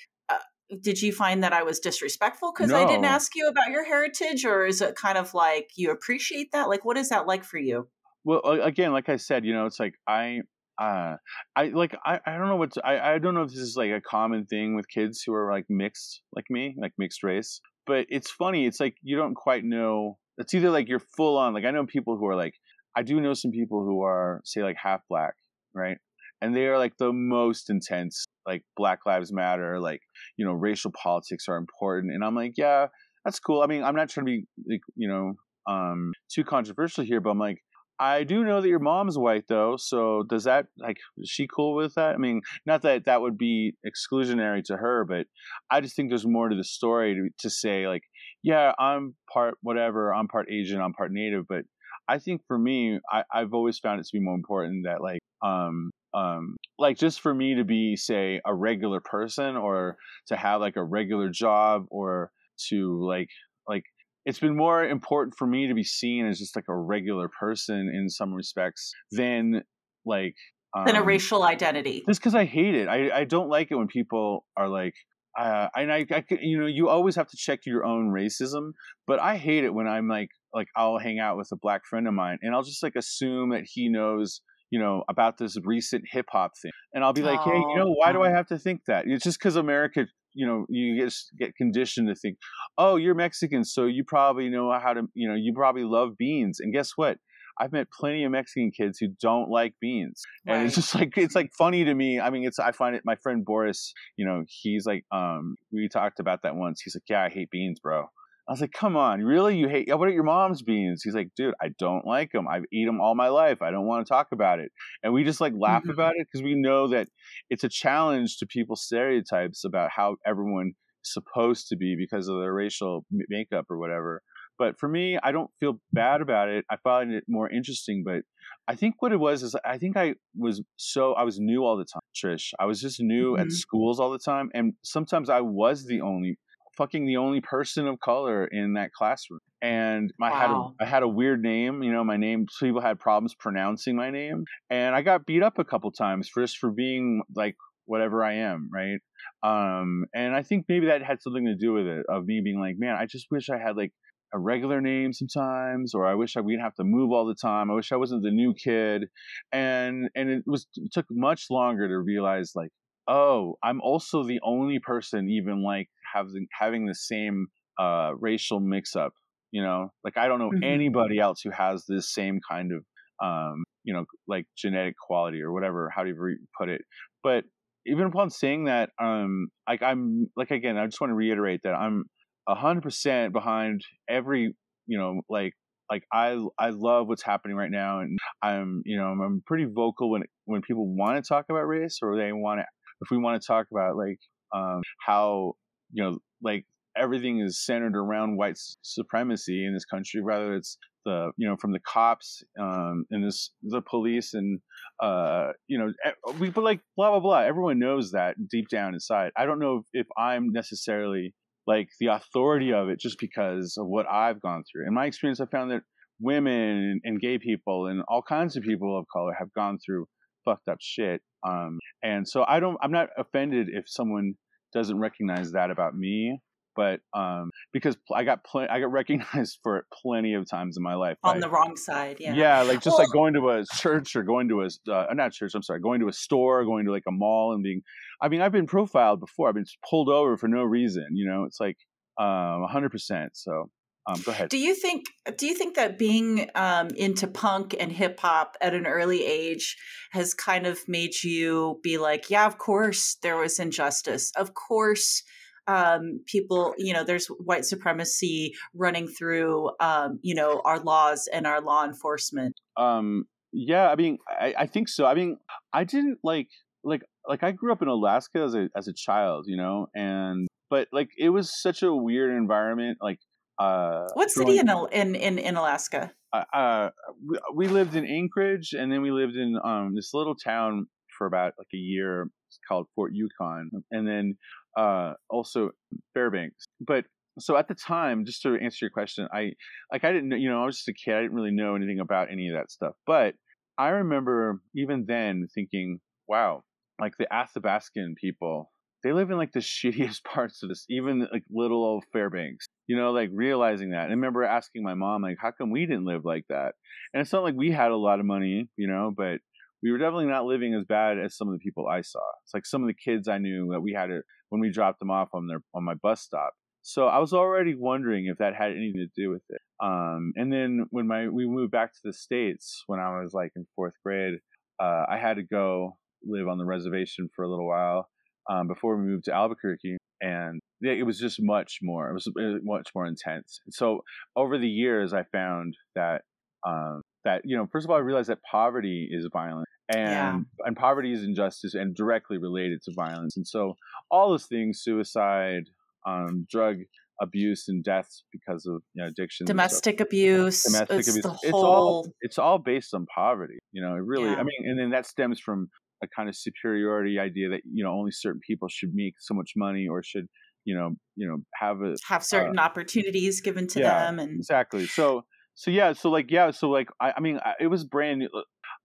[SPEAKER 1] did you find that I was disrespectful because no. I didn't ask you about your heritage, or is it kind of like you appreciate that? Like, what is that like for you?
[SPEAKER 2] Well, again, like I said, you know, it's like I, uh, I like I, I don't know what I I don't know if this is like a common thing with kids who are like mixed, like me, like mixed race. But it's funny. It's like you don't quite know. It's either like you're full on. Like I know people who are like I do know some people who are say like half black, right? And they are like the most intense like Black Lives Matter, like you know, racial politics are important. And I'm like, yeah, that's cool. I mean, I'm not trying to be like you know um, too controversial here, but I'm like, I do know that your mom's white though, so does that like is she cool with that? I mean, not that that would be exclusionary to her, but I just think there's more to the story to, to say like, yeah, I'm part whatever, I'm part Asian, I'm part Native, but I think for me, I, I've always found it to be more important that like um um like just for me to be say a regular person or to have like a regular job or to like like it's been more important for me to be seen as just like a regular person in some respects than like
[SPEAKER 1] um, than a um, racial identity.
[SPEAKER 2] Just because I hate it. I I don't like it when people are like. Uh, and I, I, you know, you always have to check your own racism, but I hate it when I'm like, like I'll hang out with a black friend of mine, and I'll just like assume that he knows you know, about this recent hip hop thing. And I'll be like, oh, hey, you know, why do I have to think that? It's just because America, you know, you get, get conditioned to think, oh, you're Mexican, so you probably know how to, you know, you probably love beans. And guess what? I've met plenty of Mexican kids who don't like beans, right. and it's just like it's like funny to me. I mean, it's I find it. My friend Boris, you know, he's like, um, we talked about that once. He's like, yeah, I hate beans, bro. I was like, come on, really? You hate, what are your mom's beans? He's like, dude, I don't like them. I've eaten them all my life. I don't want to talk about it. And we just like laugh mm-hmm. about it because we know that it's a challenge to people's stereotypes about how everyone is supposed to be because of their racial makeup or whatever. But for me, I don't feel bad about it. I find it more interesting. But I think what it was is I think I was so, I was new all the time, Trish. I was just new mm-hmm. at schools all the time. And sometimes I was the only fucking the only person of color in that classroom. And I wow. had a, I had a weird name, you know, my name people had problems pronouncing my name and I got beat up a couple times for just for being like whatever I am, right? Um and I think maybe that had something to do with it of me being like, man, I just wish I had like a regular name sometimes or i wish i we'd have to move all the time i wish i wasn't the new kid and and it was it took much longer to realize like oh, I'm also the only person even like having having the same uh, racial mix up. You know, like I don't know mm-hmm. anybody else who has this same kind of um, you know, like genetic quality or whatever, how do you put it? But even upon saying that, um, like I'm like again, I just want to reiterate that I'm a hundred percent behind every, you know, like like I I love what's happening right now, and I'm you know I'm, I'm pretty vocal when when people want to talk about race or they want to if we want to talk about like um, how you know like everything is centered around white supremacy in this country, whether it's the you know from the cops um, and this the police and uh, you know we but like blah blah blah. Everyone knows that deep down inside. I don't know if, I'm necessarily like the authority of it just because of what I've gone through. In my experience, I found that women and gay people and all kinds of people of color have gone through fucked up shit. Um, and so I don't, I'm not offended if someone doesn't recognize that about me, but um, because I got pl- I got recognized for it plenty of times in my life
[SPEAKER 1] on I, the wrong side. Yeah,
[SPEAKER 2] yeah, like just well, like going to a church or going to a uh, not church. I'm sorry, going to a store, going to like a mall, and being. I mean, I've been profiled before. I've been pulled over for no reason. You know, it's like um, 100%. So um, go ahead.
[SPEAKER 1] Do you think do you think that being um, into punk and hip hop at an early age has kind of made you be like, yeah, of course there was injustice. Of course, um, people, you know, there's white supremacy running through, um, you know, our laws and our law enforcement.
[SPEAKER 2] Um, yeah, I mean, I, I think so. I mean, I didn't like like like I grew up in Alaska as a as a child, you know, and but like it was such a weird environment. Like
[SPEAKER 1] uh, what city in, in in in Alaska?
[SPEAKER 2] Uh, uh, we, we, lived in Anchorage, and then we lived in um, this little town for about like a year it's called Fort Yukon, and then uh, also Fairbanks. But so at the time, just to answer your question, I like I didn't know, you know, I was just a kid. I didn't really know anything about any of that stuff. But I remember even then thinking, wow, like the Athabascan people they live in like the shittiest parts of this, even like little old Fairbanks, you know, like realizing that. And I remember asking my mom, like, how come we didn't live like that? And it's not like we had a lot of money, you know, but we were definitely not living as bad as some of the people I saw. It's like some of the kids I knew that we had to, when we dropped them off on their, on my bus stop. So I was already wondering if that had anything to do with it. Um, and then when my, we moved back to the States when I was like in fourth grade, uh, I had to go live on the reservation for a little while um, before we moved to Albuquerque, and it was just much more. It was, it was much more intense. So over the years, I found that um, that you know first of all I realized that poverty is violent and yeah. and poverty is injustice and directly related to violence and so all those things suicide um, drug abuse and deaths because of you know, addiction
[SPEAKER 1] domestic abuse domestic it's abuse it's whole...
[SPEAKER 2] all it's all based on poverty you know it really yeah. i mean and then that stems from a kind of superiority idea that you know only certain people should make so much money or should you know you know have a
[SPEAKER 1] have certain uh, opportunities given to yeah, them and
[SPEAKER 2] exactly. So so yeah so like yeah so like i, I mean it was brand new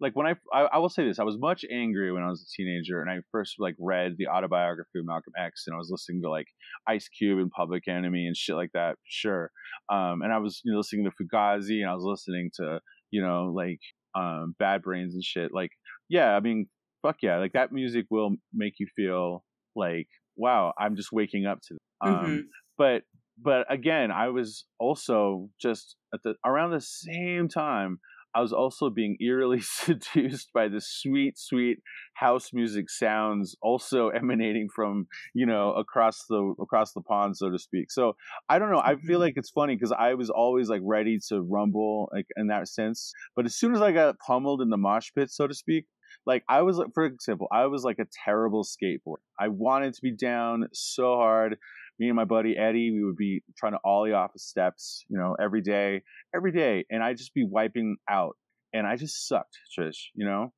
[SPEAKER 2] like when I, I, I will say this i was much angry when i was a teenager and i first like read the autobiography of malcolm x and i was listening to like ice cube and public enemy and shit like that sure um and i was you know listening to fugazi and i was listening to you know like um bad brains and shit like yeah i mean fuck yeah like that music will make you feel like wow i'm just waking up to um mm-hmm. but but again i was also just at the around the same time I was also being eerily seduced by the sweet, sweet house music sounds also emanating from, you know, across the across the pond, so to speak. So I don't know. I feel mm-hmm. like it's funny because I was always like ready to rumble, like in that sense. But as soon as I got pummeled in the mosh pit, so to speak, like I was, for example, I was like a terrible skateboarder. I wanted to be down so hard me and my buddy Eddie, we would be trying to ollie off the steps, you know, every day, every day, and I'd just be wiping out, and I just sucked, Trish, you know.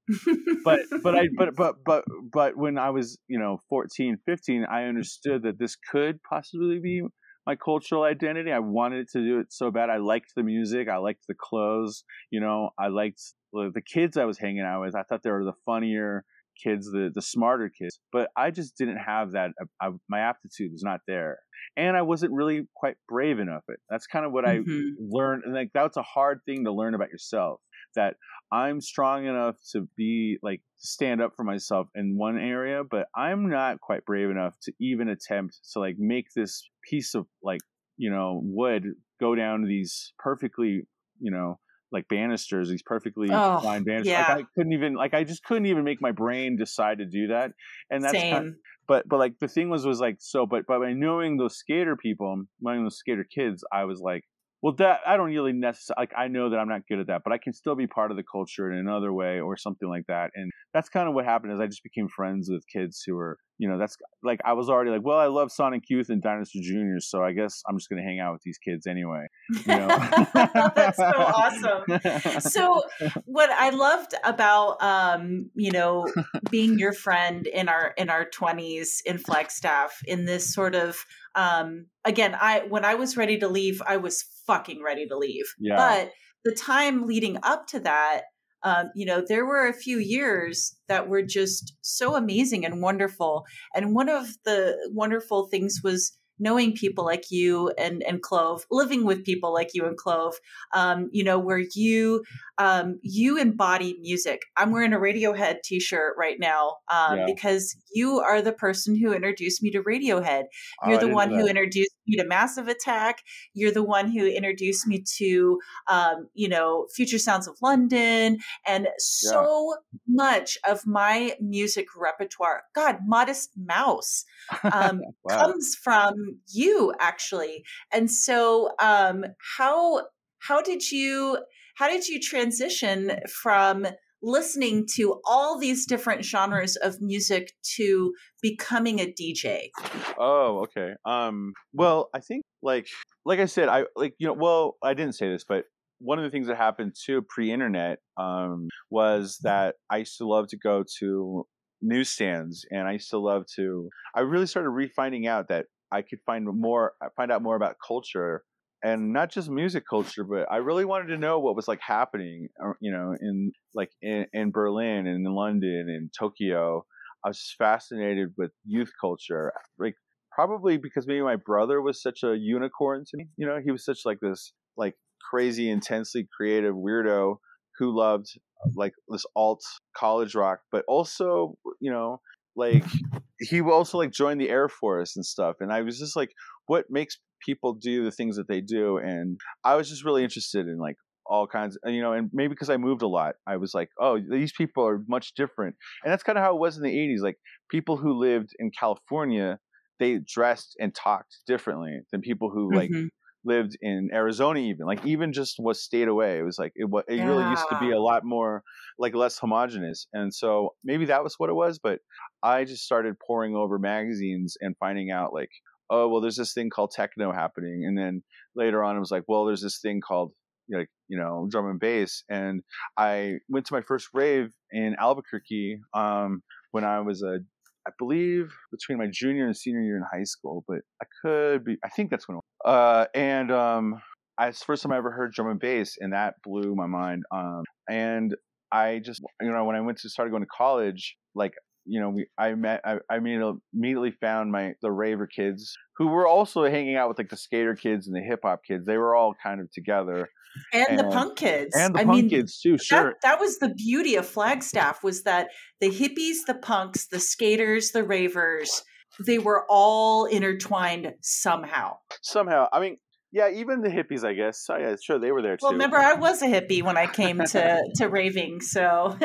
[SPEAKER 2] but but I but but but but when I was you know 14, 15, I understood that this could possibly be my cultural identity. I wanted to do it so bad. I liked the music. I liked the clothes. You know, I liked the kids I was hanging out with. I thought they were the funnier, kids, the the smarter kids. But I just didn't have that. I, my aptitude was not there, and I wasn't really quite brave enough. It. That's kind of what mm-hmm. I learned, and like that's a hard thing to learn about yourself. That I'm strong enough to be like stand up for myself in one area, but I'm not quite brave enough to even attempt to like make this piece of like you know wood go down these perfectly you know like banisters, these perfectly oh, fine banisters. Yeah. Like I couldn't even like I just couldn't even make my brain decide to do that. And that's
[SPEAKER 1] Same. Kind of,
[SPEAKER 2] but but like the thing was was like so but but by knowing those skater people, knowing those skater kids, I was like, well that i don't really necessarily like i know that i'm not good at that but i can still be part of the culture in another way or something like that and that's kind of what happened is i just became friends with kids who were you know that's like i was already like well i love sonic youth and dinosaur juniors so i guess i'm just going to hang out with these kids anyway you know?
[SPEAKER 1] That's so awesome. So what i loved about um you know being your friend in our in our 20s in flagstaff in this sort of um again i when i was ready to leave i was fucking ready to leave. Yeah. But the time leading up to that, um, you know, there were a few years that were just so amazing and wonderful. And one of the wonderful things was knowing people like you and and Clove, living with people like you and Clove, um, you know, where you um, you embody music. I'm wearing a Radiohead T-shirt right now um, yeah. because you are the person who introduced me to Radiohead. Oh, You're oh, the one who introduced me to Massive Attack. You're the one who introduced me to, um, you know, Future Sounds of London, and so yeah. much of my music repertoire. God, Modest Mouse um, wow. comes from you actually, and so um, how how did you how did you transition from listening to all these different genres of music to becoming a DJ?
[SPEAKER 2] Oh, okay. Um well, I think like like I said, I like you know, well, I didn't say this, but one of the things that happened too pre-internet um, was that I used to love to go to newsstands, and I used to love to. I really started refinding out that I could find more, find out more about culture and not just music culture, but I really wanted to know what was like happening, uh, you know, in like in, in Berlin and in London and Tokyo. I was fascinated with youth culture, like probably because maybe my brother was such a unicorn to me. You know, he was such like this like crazy, intensely creative weirdo who loved like this alt college rock, but also you know like he also like joined the Air Force and stuff. And I was just like, what makes people do the things that they do and i was just really interested in like all kinds of, you know and maybe because i moved a lot i was like oh these people are much different and that's kind of how it was in the 80s like people who lived in california they dressed and talked differently than people who like mm-hmm. lived in Arizona, even like even just was stayed away. It was like it, it yeah. really used to be a lot more like less homogenous, and so maybe that was what it was. But I just started poring over magazines and finding out like, oh well, there's this thing called techno happening, and then later on it was like, well, there's this thing called like you know drum and bass, and I went to my first rave in Albuquerque um, when I was a I believe between my junior and senior year in high school, but I could be. I think that's when. Uh, and um, I, it's the first time I ever heard drum and bass, and that blew my mind. Um, and I just, you know, when I went to started going to college, like you know, we I met I, I immediately found my the raver kids who were also hanging out with like the skater kids and the hip hop kids. They were all kind of together.
[SPEAKER 1] And, and the punk kids.
[SPEAKER 2] And the I punk mean, kids too, sure.
[SPEAKER 1] That, that was the beauty of Flagstaff was that the hippies, the punks, the skaters, the ravers, they were all intertwined somehow.
[SPEAKER 2] Somehow. I mean, yeah, even the hippies, I guess. Oh, yeah, sure, they were there too.
[SPEAKER 1] Well, remember, I was a hippie when I came to to raving, so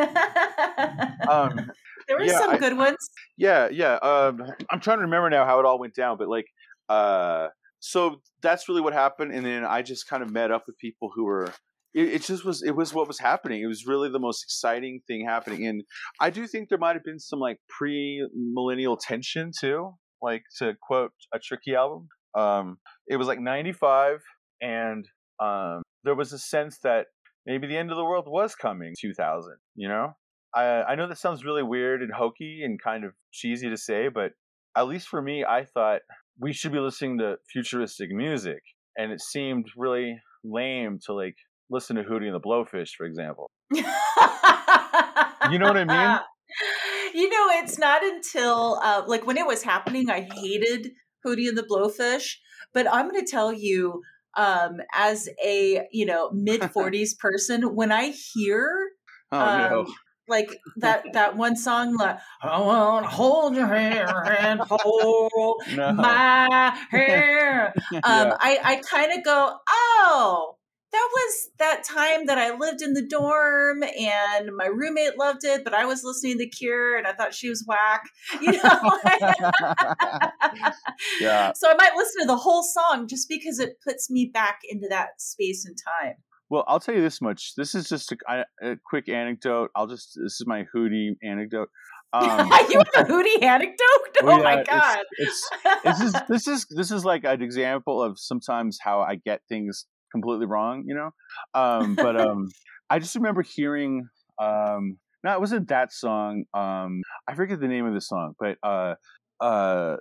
[SPEAKER 1] um, there were yeah, some I, good ones.
[SPEAKER 2] Yeah, yeah. Um, I'm trying to remember now how it all went down, but like, uh, so that's really what happened, and then I just kind of met up with people who were. It, it just was. It was what was happening. It was really the most exciting thing happening, and I do think there might have been some like pre-millennial tension too. Like to quote a Tricky album, um, it was like 95 and um, there was a sense that maybe the end of the world was coming 2000 you know I, I know that sounds really weird and hokey and kind of cheesy to say but at least for me i thought we should be listening to futuristic music and it seemed really lame to like listen to hootie and the blowfish for example you know what i mean
[SPEAKER 1] you know it's not until uh, like when it was happening i hated hootie and the blowfish but I'm going to tell you, um, as a you know mid 40s person, when I hear oh, um, no. Like that that one song like I want to hold your hair and hold no. my hair, um, yeah. I I kind of go, oh that was that time that I lived in the dorm and my roommate loved it, but I was listening to Cure and I thought she was whack. You know? yeah. So I might listen to the whole song just because it puts me back into that space and time.
[SPEAKER 2] Well, I'll tell you this much. This is just a, a quick anecdote. I'll just, this is my Hootie anecdote.
[SPEAKER 1] Um, you have a Hootie anecdote? Oh yeah, my god!
[SPEAKER 2] It's, it's, this is this is this is like an example of sometimes how I get things completely wrong, you know. Um, but um, I just remember hearing. Um, no, it wasn't that song. Um, I forget the name of the song, but uh, uh,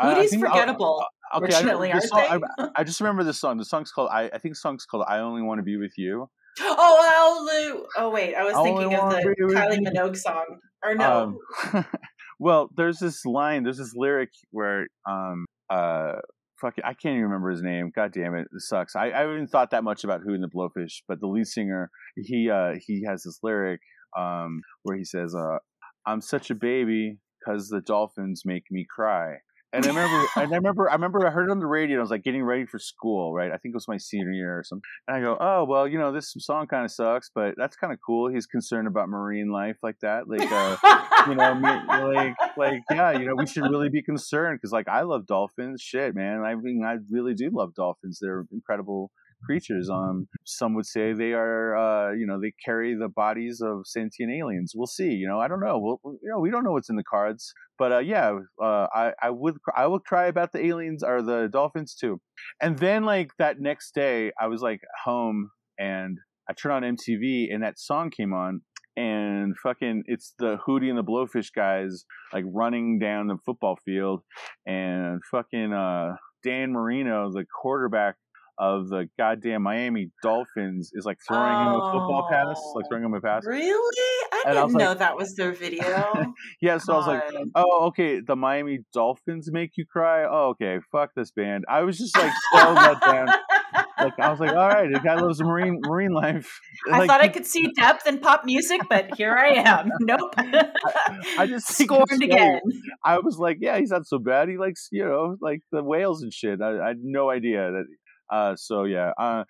[SPEAKER 1] Hootie's forgettable. Uh, okay, I,
[SPEAKER 2] song, I, I, just remember the song. The song's called. I, I think the song's called "I Only Want to Be with You."
[SPEAKER 1] Oh, Oh wait, I was thinking of the Kylie Minogue song. Or no.
[SPEAKER 2] Um, well, there's this line. There's this lyric where um uh fuck I can't even remember his name. God damn it, it sucks. I, I haven't thought that much about Hootie and the Blowfish, but the lead singer, he uh he has this lyric um where he says, uh, "I'm such a baby because the dolphins make me cry." And I remember, and I remember, I remember, I heard it on the radio. I was like getting ready for school, right? I think it was my senior year or something. And I go, "Oh well, you know, this song kind of sucks, but that's kind of cool." He's concerned about marine life like that, like, uh, you know, like, like, yeah, you know, we should really be concerned because, like, I love dolphins. Shit, man, I mean, I really do love dolphins. They're incredible creatures. Um, some would say they are, uh, you know, they carry the bodies of sentient aliens. We'll see. You know, I don't know. We'll, you know, we don't know what's in the cards. But uh, yeah, uh, I, I would, I would cry about the aliens or the dolphins too. And then like that next day, I was like home and I turned on MTV and that song came on and fucking it's the Hootie and the Blowfish guys like running down the football field and fucking uh Dan Marino, the quarterback of the goddamn Miami Dolphins is like throwing oh, him a football pass, like oh, throwing him a pass.
[SPEAKER 1] Really? I and didn't I know like, that was their video.
[SPEAKER 2] yeah, so God. I was like, oh, okay, the Miami Dolphins make you cry? Oh, okay, fuck this band. I was just like so let down. Like I was like, all right, the guy loves marine marine life.
[SPEAKER 1] I
[SPEAKER 2] like,
[SPEAKER 1] thought I could see depth in pop music, but here I am. Nope. I,
[SPEAKER 2] I just
[SPEAKER 1] scorned again.
[SPEAKER 2] I was like, yeah, he's not so bad. He likes, you know, like the whales and shit. I, I had no idea that uh, so yeah, uh,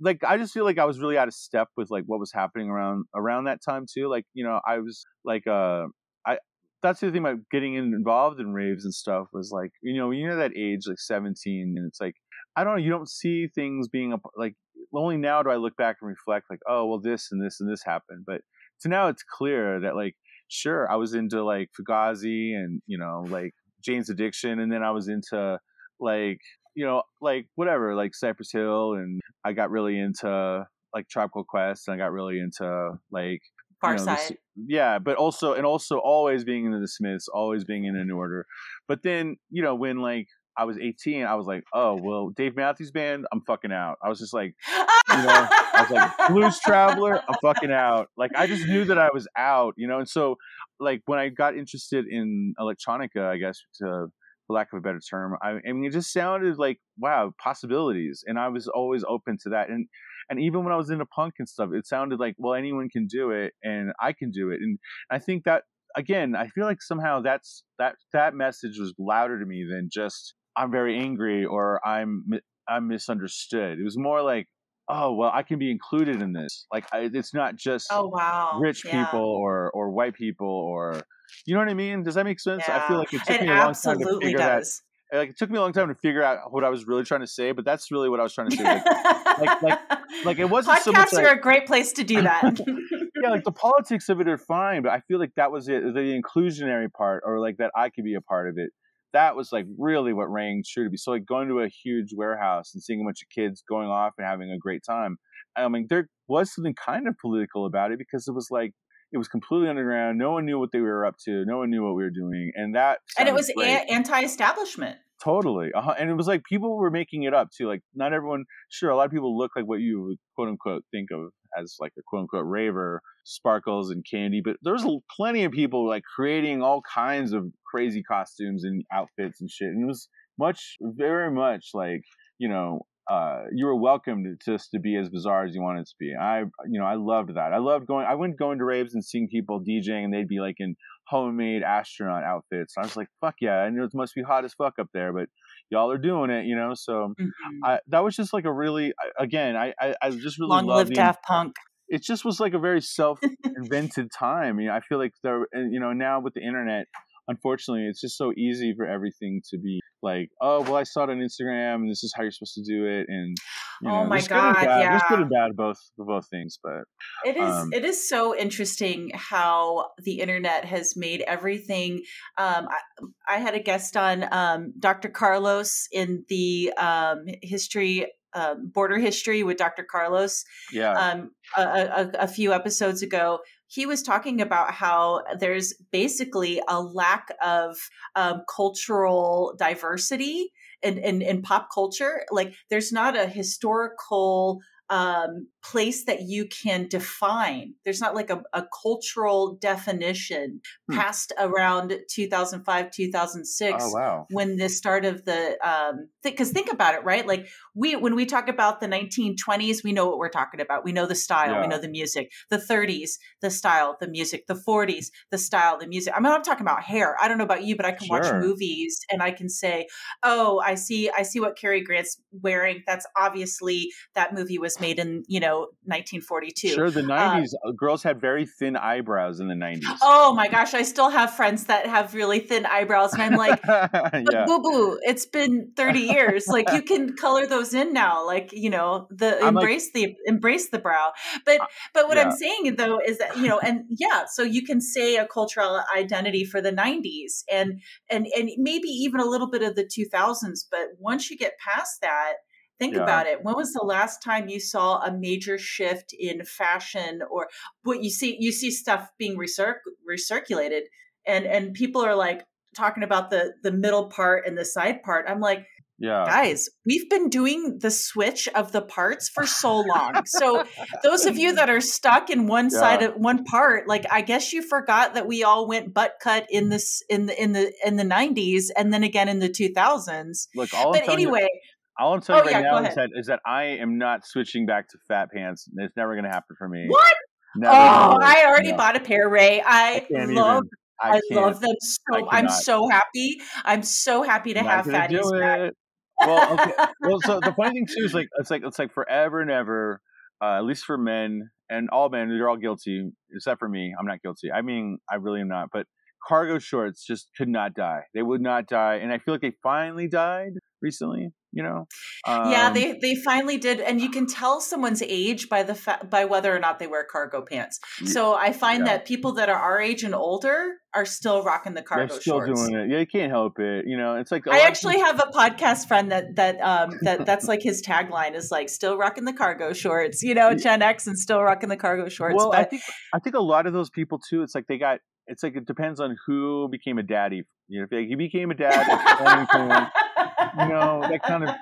[SPEAKER 2] like I just feel like I was really out of step with like what was happening around around that time too. Like you know, I was like, uh, I that's the thing about getting involved in raves and stuff was like, you know, you know that age like seventeen, and it's like I don't know. You don't see things being a, like only now do I look back and reflect like, oh well, this and this and this happened. But so now it's clear that like, sure, I was into like Fugazi and you know like Jane's Addiction, and then I was into like you know like whatever like Cypress Hill, and I got really into like Tribe Called Quest, and I got really into like
[SPEAKER 1] Far
[SPEAKER 2] you know,
[SPEAKER 1] Side.
[SPEAKER 2] yeah, but also and also always being into the Smiths, always being in a New Order. But then you know when like I was 18, I was like, oh well, Dave Matthews Band, I'm fucking out. I was just like, you know, I was like Blues Traveler, I'm fucking out. Like I just knew that I was out, you know. And so like when I got interested in electronica, I guess to for lack of a better term, I, I mean it just sounded like wow possibilities, and I was always open to that. And and even when I was into punk and stuff, it sounded like well anyone can do it, and I can do it. And I think that again, I feel like somehow that's that that message was louder to me than just I'm very angry or I'm I'm misunderstood. It was more like oh well I can be included in this. Like I, it's not just
[SPEAKER 1] oh wow.
[SPEAKER 2] rich
[SPEAKER 1] Yeah.
[SPEAKER 2] people or or white people or you know what I mean? Does that make sense? I feel like it took
[SPEAKER 1] It
[SPEAKER 2] me a long time to figure that. Like it took me a long time to figure out what I was really trying to say, but that's really what I was trying to say. Like, like- like- like, it wasn't so much
[SPEAKER 1] Podcasts
[SPEAKER 2] like-
[SPEAKER 1] are a great place to do that.
[SPEAKER 2] yeah, like the politics of it are fine, but I feel like that was it, the inclusionary part, or like that I could be a part of it. That was like really what rang true to me. So like going to a huge warehouse and seeing a bunch of kids going off and having a great time. I mean, there was something kind of political about it because it was like it was completely underground. No one knew what they were up to. No one knew what we were doing, and that
[SPEAKER 1] and it was a- anti-establishment.
[SPEAKER 2] Totally. Uh-huh. And it was like people were making it up too. Like not everyone, sure, a lot of people look like what you would quote unquote think of as like a quote unquote raver, sparkles and candy, but there's plenty of people like creating all kinds of crazy costumes and outfits and shit. And it was much, very much like, you know, uh, you were welcome to just to be as bizarre as you wanted to be. I, you know, I loved that. I loved going. I went going to raves and seeing people DJing, and they'd be like in homemade astronaut outfits. I was like, fuck yeah! I know it must be hot as fuck up there, but y'all are doing it, you know. So
[SPEAKER 1] Mhm.
[SPEAKER 2] I, that was just like a really, again, I, I, I just really
[SPEAKER 1] Long
[SPEAKER 2] love
[SPEAKER 1] live
[SPEAKER 2] the.
[SPEAKER 1] Daft Punk.
[SPEAKER 2] It just was like a very self-invented time. You know, I feel like there, and, you know, now with the internet, unfortunately, it's just so easy for everything to be like, oh, well, I saw it on Instagram, and this is how you're supposed to do it, and you
[SPEAKER 1] Oh my
[SPEAKER 2] there's good and
[SPEAKER 1] God,
[SPEAKER 2] bad. There's good
[SPEAKER 1] yeah.
[SPEAKER 2] and bad both both things, but
[SPEAKER 1] It is.
[SPEAKER 2] Um,
[SPEAKER 1] it is so interesting how the internet has made everything. Um, I, I had a guest on um, Dr. Carlos in the um, history um, border history with Dr. Carlos
[SPEAKER 2] yeah,
[SPEAKER 1] um, a, a, a few episodes ago. He was talking about how there's basically a lack of um, cultural diversity in, in, in pop culture. Like, there's not a historical um, place that you can define. There's not like a, a cultural definition
[SPEAKER 2] Hmm.
[SPEAKER 1] past around 2005, 2006
[SPEAKER 2] oh wow,
[SPEAKER 1] when the start of the um because think about it right? Like we when we talk about the 1920s we know what we're talking about. We know the style.
[SPEAKER 2] Yeah.
[SPEAKER 1] we know the music. The 30s the style the music. The 40s the style the music. I mean i'm talking about hair. I don't know about you but i can watch movies and i can say oh i see i see what Cary grant's wearing. That's obviously that movie was made in you know 1942
[SPEAKER 2] sure. The '90s uh, girls had very thin eyebrows in the '90s.
[SPEAKER 1] oh my gosh i still have friends that have really thin eyebrows and i'm like
[SPEAKER 2] yeah,
[SPEAKER 1] boo boo, it's been 30 years. Like you can color those in now. Like, you know, the
[SPEAKER 2] I'm like-
[SPEAKER 1] embrace the embrace the brow. But but what I'm saying though is that, you know, and yeah, so you can say a cultural identity for the 90s and and and maybe even a little bit of the 2000s, but once you get past that, think
[SPEAKER 2] Yeah.
[SPEAKER 1] about it. When was the last time you saw a major shift in fashion or what you see you see stuff being recirc- recirculated and and people are like talking about the the middle part and the side part i'm like
[SPEAKER 2] yeah.
[SPEAKER 1] guys we've been doing the switch of the parts for so long so those of you that are stuck in one side of one part like i guess you forgot that we all went butt cut in this in the in the in the 90s and then again in the 2000s
[SPEAKER 2] Look, all I'm
[SPEAKER 1] but
[SPEAKER 2] telling you-
[SPEAKER 1] anyway
[SPEAKER 2] All I'm telling
[SPEAKER 1] Oh,
[SPEAKER 2] you right
[SPEAKER 1] yeah,
[SPEAKER 2] now is that is that I am not switching back to fat pants. It's never going to happen for me.
[SPEAKER 1] what
[SPEAKER 2] Never,
[SPEAKER 1] oh
[SPEAKER 2] never.
[SPEAKER 1] i already
[SPEAKER 2] No,
[SPEAKER 1] bought a pair ray i,
[SPEAKER 2] I
[SPEAKER 1] love
[SPEAKER 2] even.
[SPEAKER 1] I,
[SPEAKER 2] I,
[SPEAKER 1] love them so. I'm so happy. I'm so happy to have fatties back.
[SPEAKER 2] Well, okay. well, so the funny thing too is like it's like it's like forever and ever. Uh, at least for men and all men, they're all guilty except for me. I'm not guilty. I mean, I really am not. But cargo shorts just could not die. They would not die, and I feel like they finally died recently. You know
[SPEAKER 1] um, yeah they they finally did and you can tell someone's age by the fa- by whether or not they wear cargo pants so i find yeah. that people that are our age and older are still rocking the cargo
[SPEAKER 2] They're still
[SPEAKER 1] shorts.
[SPEAKER 2] doing it yeah you can't help it you know it's like
[SPEAKER 1] i actually have a podcast friend that that um that that's like his tagline is like still rocking the cargo shorts you know gen x and still rocking the cargo shorts
[SPEAKER 2] well
[SPEAKER 1] but,
[SPEAKER 2] i think i think a lot of those people too it's like they got it's like it depends on who became a daddy. You know, if he became a dad, you know, that kind of.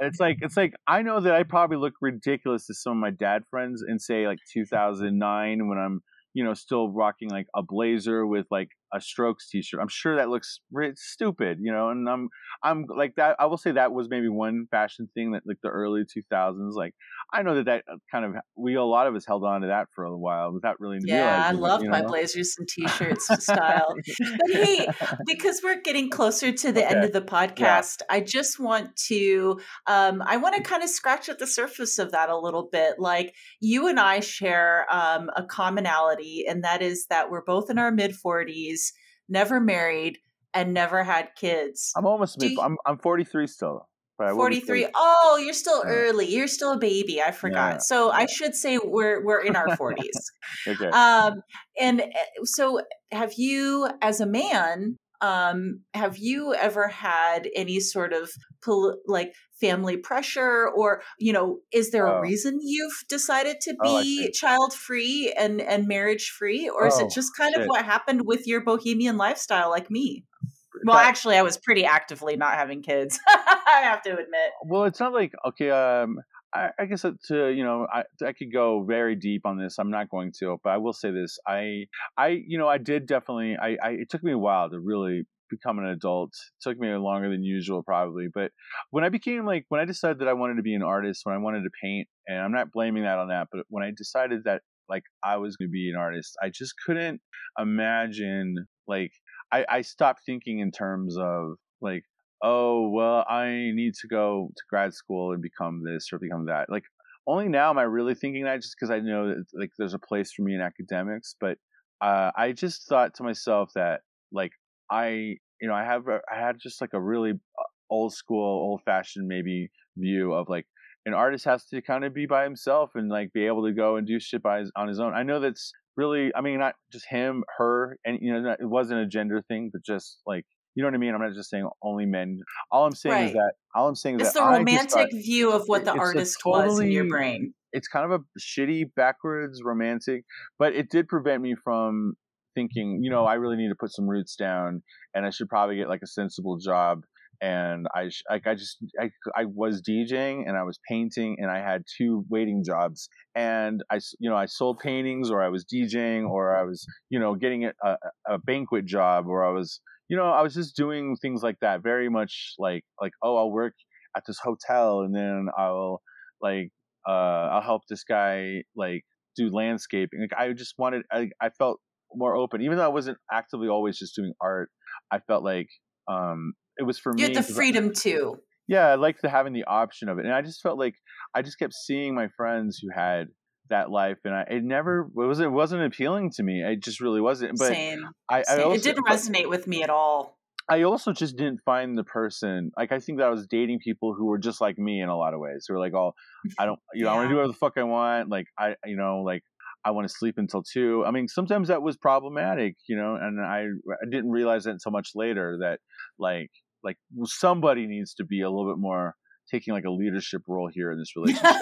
[SPEAKER 2] It's like it's like I know that I probably look ridiculous to some of my dad friends in say like 2009 when I'm you know still rocking like a blazer with like a Strokes T-shirt. I'm sure that looks stupid, you know. And I'm I'm like that. I will say that was maybe one fashion thing that like the early 2000s. Like I know that that uh, kind of we a lot of us held on to that for a while without really
[SPEAKER 1] yeah. I loved my know? blazers and T-shirts style. But hey, because we're getting closer to the okay. end of the podcast, yeah. I just want to um, I want to kind of scratch at the surface of that a little bit. Like you and I share um, a commonality, and that is that we're both in our mid 40s never married, and never had kids.
[SPEAKER 2] I'm almost mid. I'm I'm 43 still.
[SPEAKER 1] 43 oh you're still yeah. early you're still a baby i forgot yeah. so i should say we're we're in our 40s okay. um and eh, so have you as a man um, have you ever had any sort of pol- like family pressure, or you know, is there a oh. reason you've decided to oh, be oh, child free and and marriage free, or is it oh, just kind shit. of what happened with your bohemian lifestyle, like me? Well, that, actually, I was pretty actively not having kids. I have to admit.
[SPEAKER 2] Well, it's not like okay. Um, I, I, guess to you know I, I could go very deep on this. I'm not going to, but I will say this. I I you know I did definitely. I, I it took me a while to really become an adult. It took me longer than usual probably, but when I became like when I decided that I wanted to be an artist, when I wanted to paint, and I'm not blaming that on that, but when I decided that like I was going to be an artist, I just couldn't imagine like I I stopped thinking in terms of like oh, well, I need to go to grad school and become this or become that. Like, only now am I really thinking that just because I know that like there's a place for me in academics. But uh, I just thought to myself that like I, you know, I have I had just like a really uh, old school, old fashioned maybe view of like an artist has to kind of be by himself and like be able to go and do shit by his, on his own. I know that's really, I mean, not just him, her, and you know, it wasn't a gender thing, but just like you know what I mean? I'm not just saying only men. All I'm saying right. is that all I'm saying is
[SPEAKER 1] it's
[SPEAKER 2] that
[SPEAKER 1] the romantic thought, view of what the artist totally, was in your brain.
[SPEAKER 2] It's kind of a shitty, backwards, romantic, but it did prevent me from thinking, you know, I really need to put some roots down, and I should probably get like a sensible job. And I like I just I, I was DJing and I was painting and I had two waiting jobs and I you know I sold paintings or I was DJing or I was you know getting a, a, banquet job or I was you know, I was just doing things like that, very much like like oh, I'll work at this hotel and then I'll like uh I'll help this guy like do landscaping. Like I just wanted I I felt more open, even though I wasn't actively always just doing art. I felt like um it was for
[SPEAKER 1] you
[SPEAKER 2] me.
[SPEAKER 1] You had the freedom I, too.
[SPEAKER 2] Yeah, I liked the having the option of it, and I just felt like I just kept seeing my friends who had that life, and I it never it was it wasn't appealing to me. It just really wasn't. But
[SPEAKER 1] Same. I, Same. I also,
[SPEAKER 2] it
[SPEAKER 1] didn't resonate with me at all.
[SPEAKER 2] I also just didn't find the person like I think that I was dating people who were just like me in a lot of ways. Who were like, "Oh, I don't, you know, yeah. I want to do whatever the fuck I want." Like I, you know, like I want to sleep until two. I mean, sometimes that was problematic, you know, and I I didn't realize that until much later that like like somebody needs to be a little bit more taking like a leadership role here in this relationship.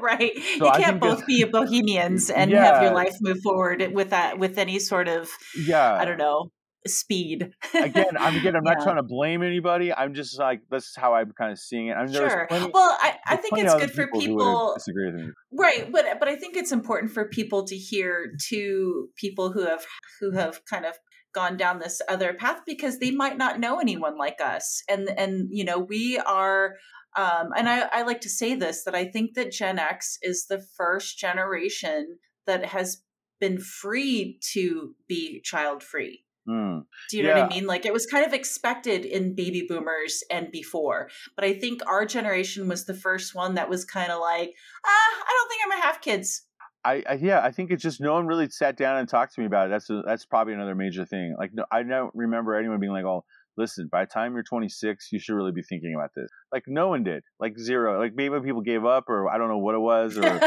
[SPEAKER 1] right. So you can't both be bohemians and yeah. have your life move forward with that with any sort of yeah, I don't know, speed.
[SPEAKER 2] again, I'm again I'm yeah. not trying to blame anybody. I'm just like this is how I'm kind of seeing it. I mean,
[SPEAKER 1] sure. Plenty, well, I, I think it's good for people disagree with me. Right, but but I think it's important for people to hear to people who have who have kind of gone down this other path because they might not know anyone like us and and you know we are um, and I, I like to say this that I think that Gen X is the first generation that has been freed to be child free. Mm. Do you know yeah. what I mean? Like it was kind of expected in baby boomers and before, but I think our generation was the first one that was kind of like, ah, I don't think I'm gonna have kids.
[SPEAKER 2] I, I, yeah, I think it's just no one really sat down and talked to me about it. That's a, that's probably another major thing. Like no, I don't remember anyone being like, "Oh, listen, by the time you're 26, you should really be thinking about this. Like no one did, like zero. Like maybe people gave up, or I don't know what it was, or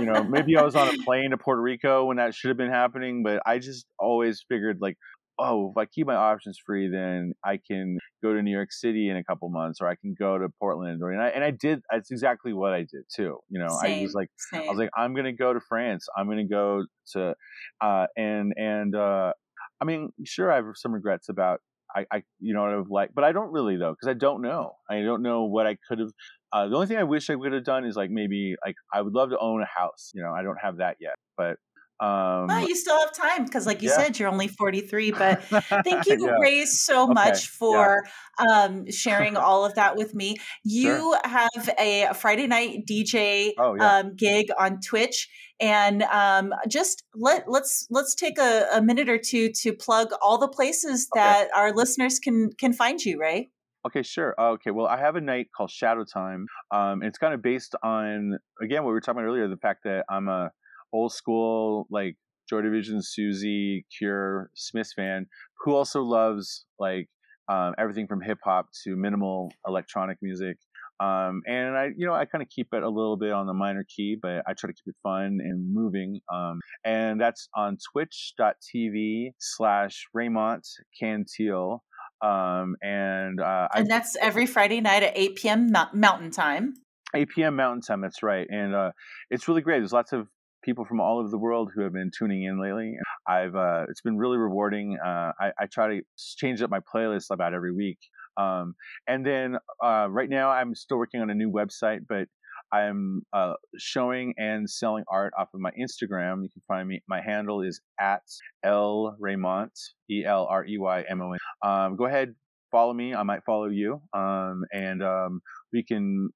[SPEAKER 2] you know, maybe I was on a plane to Puerto Rico when that should have been happening. But I just always figured like, oh, if I keep my options free, then I can go to New York City in a couple months, or I can go to Portland, or and I and I did. That's exactly what I did too. You know,
[SPEAKER 1] Same,
[SPEAKER 2] I was like,
[SPEAKER 1] same.
[SPEAKER 2] I was like, I'm gonna go to France. I'm gonna go to, uh, and and uh, I mean, sure, I have some regrets about. I, I you know, I would like, but I don't really though, because I don't know. I don't know what I could have. Uh, the only thing I wish I would have done is like maybe like I would love to own a house. You know, I don't have that yet, but um,
[SPEAKER 1] well, you still have time because, like you
[SPEAKER 2] yeah.
[SPEAKER 1] said, you're only 43. But thank you,
[SPEAKER 2] Yeah.
[SPEAKER 1] Ray, so
[SPEAKER 2] Okay,
[SPEAKER 1] much
[SPEAKER 2] yeah.
[SPEAKER 1] for um, sharing all of that with me. You
[SPEAKER 2] Sure.
[SPEAKER 1] have a Friday night DJ
[SPEAKER 2] Oh, yeah.
[SPEAKER 1] um, gig on Twitch, and um, just let let's let's take a, a minute or two to plug all the places
[SPEAKER 2] Okay.
[SPEAKER 1] that our listeners can can find you. Ray.
[SPEAKER 2] Okay, sure. Uh, Okay, well, I have a night called Shadow Time. Um, it's kind of based on again what we were talking about earlier, the fact that I'm a old school like Joy Division, Siouxsie, Cure, Smiths fan who also loves like um, everything from hip hop to minimal electronic music. Um, and I, you know, I kind of keep it a little bit on the minor key, but I try to keep it fun and moving. Um, and that's on twitch.tv slash Raymont Cantil. Um, and, uh, I
[SPEAKER 1] And that's every Friday night at 8 p.m. Mountain Time.
[SPEAKER 2] 8 p.m. Mountain Time. That's right, and uh, it's really great. There's lots of people from all over the world who have been tuning in lately. I've uh, it's been really rewarding. Uh, I, I try to change up my playlist about every week. Um, and then uh, right now, I'm still working on a new website, but I'm uh, showing and selling art off of my Instagram. You can find me. My handle is at L Raymont, E L R E Y M O N. Um, go ahead, follow me. I might follow you. Um, and um, we can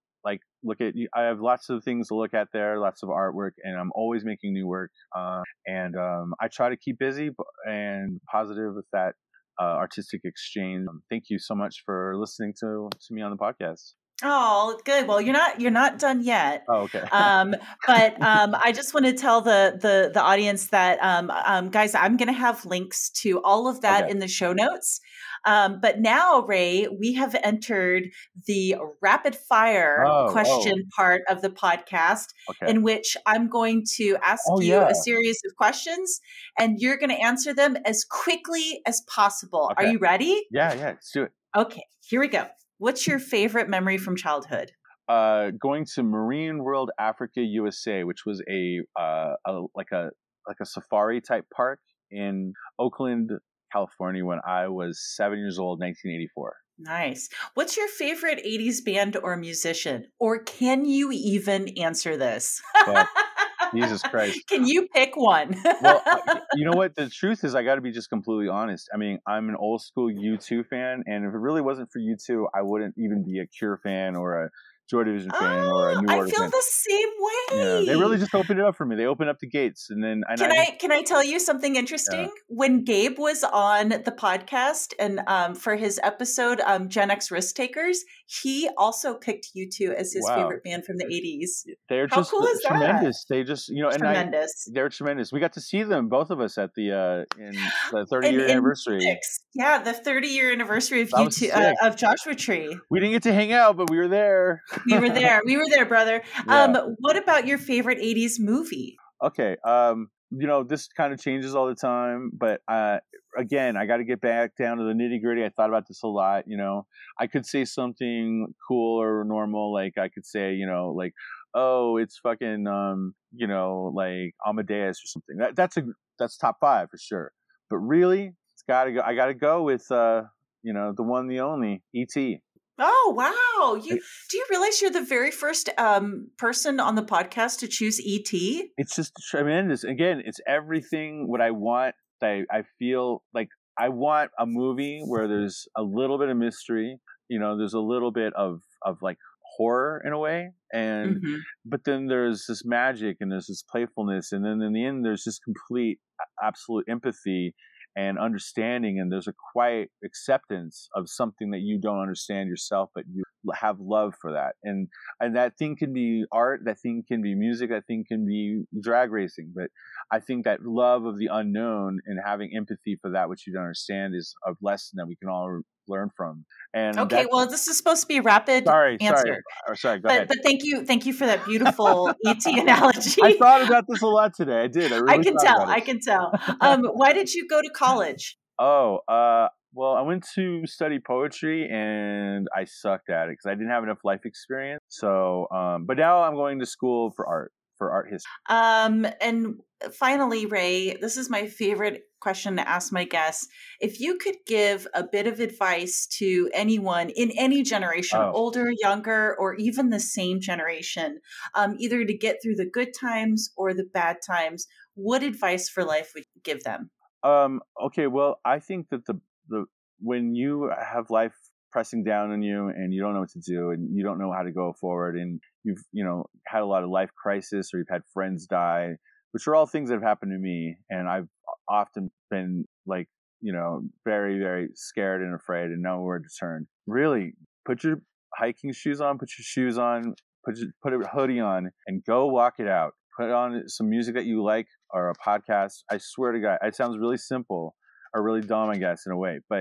[SPEAKER 2] look at. I have lots of things to look at there, lots of artwork, and I'm always making new work. Uh, and um, I try to keep busy and positive with that uh, artistic exchange. Um, thank you so much for listening to to me on the podcast.
[SPEAKER 1] Oh, good. Well, you're not you're not done yet.
[SPEAKER 2] Oh, okay.
[SPEAKER 1] um, but um, I just want to tell the the the audience that um, um, guys, I'm going to have links to all of that
[SPEAKER 2] Okay.
[SPEAKER 1] in the show notes. Um, but now, Ray, we have entered the rapid fire
[SPEAKER 2] Oh, oh.
[SPEAKER 1] question part of the podcast,
[SPEAKER 2] okay.
[SPEAKER 1] in which I'm going to ask
[SPEAKER 2] Oh,
[SPEAKER 1] you
[SPEAKER 2] yeah.
[SPEAKER 1] a series of questions, and you're going to answer them as quickly as possible. Are you ready?
[SPEAKER 2] yeah, yeah. Let's do it.
[SPEAKER 1] Okay, here we go. What's your favorite memory from childhood?
[SPEAKER 2] Uh, going to Marine World Africa USA, which was a, uh, a like a like a safari type park in Oakland, California, when I was seven years old, 1984.
[SPEAKER 1] Nice. What's your favorite 80s band or musician? Or can you even answer this?
[SPEAKER 2] But Jesus Christ.
[SPEAKER 1] Can you pick one?
[SPEAKER 2] well, you know what? The truth is, I got to be just completely honest. I mean, I'm an old school U2 fan, and if it really wasn't for U2, I wouldn't even be a Cure fan or a Joy Division fan or a
[SPEAKER 1] Oh,
[SPEAKER 2] New
[SPEAKER 1] I
[SPEAKER 2] Order
[SPEAKER 1] feel
[SPEAKER 2] fan.
[SPEAKER 1] the same way.
[SPEAKER 2] Yeah, they really just opened it up for me. They opened up the gates, and then and
[SPEAKER 1] Can
[SPEAKER 2] I,
[SPEAKER 1] I can I tell you something interesting? When Gabe was on the podcast and um, for his episode um, Gen X Risk Takers, he also picked U2 as his
[SPEAKER 2] Wow.
[SPEAKER 1] favorite band from the 80s.
[SPEAKER 2] they're
[SPEAKER 1] how
[SPEAKER 2] just
[SPEAKER 1] cool is that?
[SPEAKER 2] tremendous. They just you know, and I,
[SPEAKER 1] Tremendous.
[SPEAKER 2] they're tremendous. We got to see them, both of us, at the uh in the 30 year anniversary.
[SPEAKER 1] Six. Yeah, the 30 year anniversary of
[SPEAKER 2] That was
[SPEAKER 1] U2 uh, of Joshua Tree.
[SPEAKER 2] We didn't get to hang out, but we were there.
[SPEAKER 1] We were there. We were there, brother.
[SPEAKER 2] Yeah.
[SPEAKER 1] Um, what about your favorite 80s movie?
[SPEAKER 2] okay um you know this kind of changes all the time but uh again i got to get back down to the nitty gritty i thought about this a lot you know i could say something cool or normal like i could say you know like oh it's fucking um you know like amadeus or something that, that's a that's top five for sure but really it's gotta go i gotta go with uh you know the one the only et
[SPEAKER 1] Oh wow! You do you realize you're the very first um, person on the podcast to choose ET?
[SPEAKER 2] it's just tremendous. Again, it's everything what I want. I I feel like I want a movie where there's a little bit of mystery. You know, there's a little bit of of like horror in a way, and
[SPEAKER 1] Mhm.
[SPEAKER 2] but then there's this magic and there's this playfulness, and then in the end there's just complete, absolute empathy and understanding, and there's a quiet acceptance of something that you don't understand yourself, but you have love for that. And and that thing can be art that thing can be music that thing can be drag racing but i think that love of the unknown and having empathy for that which you don't understand is a lesson that we can all learn from. And
[SPEAKER 1] okay well this is supposed to be a rapid
[SPEAKER 2] sorry
[SPEAKER 1] answer.
[SPEAKER 2] Sorry oh, sorry go
[SPEAKER 1] but,
[SPEAKER 2] ahead.
[SPEAKER 1] but thank you thank you for that beautiful et analogy.
[SPEAKER 2] I thought about this a lot today. I did. I, really
[SPEAKER 1] I can tell i can tell. Um, why did you go to college?
[SPEAKER 2] Oh uh well, I went to study poetry and I sucked at it because I didn't have enough life experience. So, um, but now I'm going to school for art, for art history.
[SPEAKER 1] Um, and finally, Ray, this is my favorite question to ask my guests. If you could give a bit of advice to anyone in any generation, oh. older, younger, or even the same generation, um, either to get through the good times or the bad times, what advice for life would you give them?
[SPEAKER 2] Um, okay, well, I think that the the when you have life pressing down on you and you don't know what to do and you don't know how to go forward and you've you know had a lot of life crisis or you've had friends die which are all things that have happened to me and i've often been like you know very very scared and afraid and nowhere to turn. Really put your hiking shoes on put your shoes on put your, put a hoodie on and go walk it out. Put on some music that you like or a podcast. I swear to god it sounds really simple are really dumb, I guess, in a way. But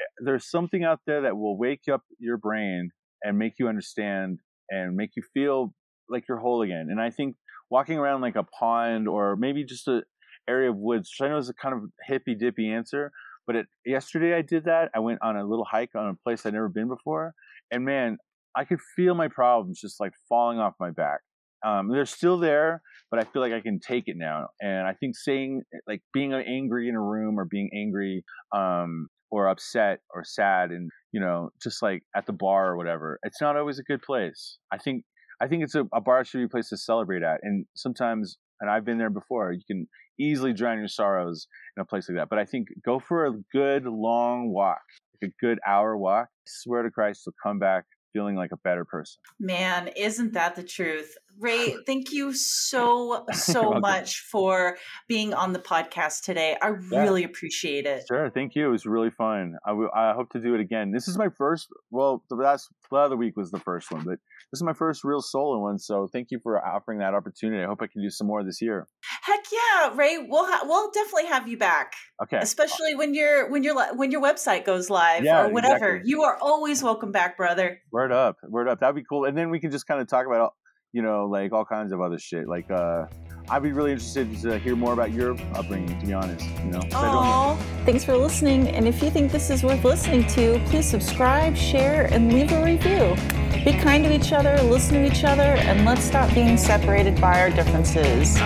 [SPEAKER 2] eh, there's something out there that will wake up your brain and make you understand and make you feel like you're whole again. And I think walking around like a pond or maybe just a area of woods, which I know is a kind of hippy dippy answer, but it, yesterday I did that. I went on a little hike on a place I'd never been before, and man, I could feel my problems just like falling off my back. Um, they're still there, but I feel like I can take it now. And I think saying like being angry in a room or being angry um, or upset or sad and you know just like at the bar or whatever, it's not always a good place. I think I think it's a, a bar should be a place to celebrate at. And sometimes, and I've been there before, you can easily drown your sorrows in a place like that. But I think go for a good long walk, like a good hour walk. I swear to Christ, you'll come back feeling like a better person.
[SPEAKER 1] Man, isn't that the truth? Ray, thank you so, so much for being on the podcast today. I yeah. really appreciate it.
[SPEAKER 2] Sure. Thank you. It was really fun. I, w- I hope to do it again. This is my first, well, the last, the other week was the first one, but this is my first real solo one. So thank you for offering that opportunity. I hope I can do some more this year.
[SPEAKER 1] Heck yeah, Ray. We'll ha- we'll definitely have you back.
[SPEAKER 2] Okay.
[SPEAKER 1] Especially when your when your when your website goes live yeah, or whatever. Exactly. You are always welcome back, brother.
[SPEAKER 2] Word up, word up. That'd be cool. And then we can just kind of talk about you know like all kinds of other shit. Like uh, I'd be really interested to hear more about your upbringing. To be honest, you know.
[SPEAKER 1] Oh, thanks for listening. And if you think this is worth listening to, please subscribe, share, and leave a review. Be kind to each other, listen to each other, and let's stop being separated by our differences.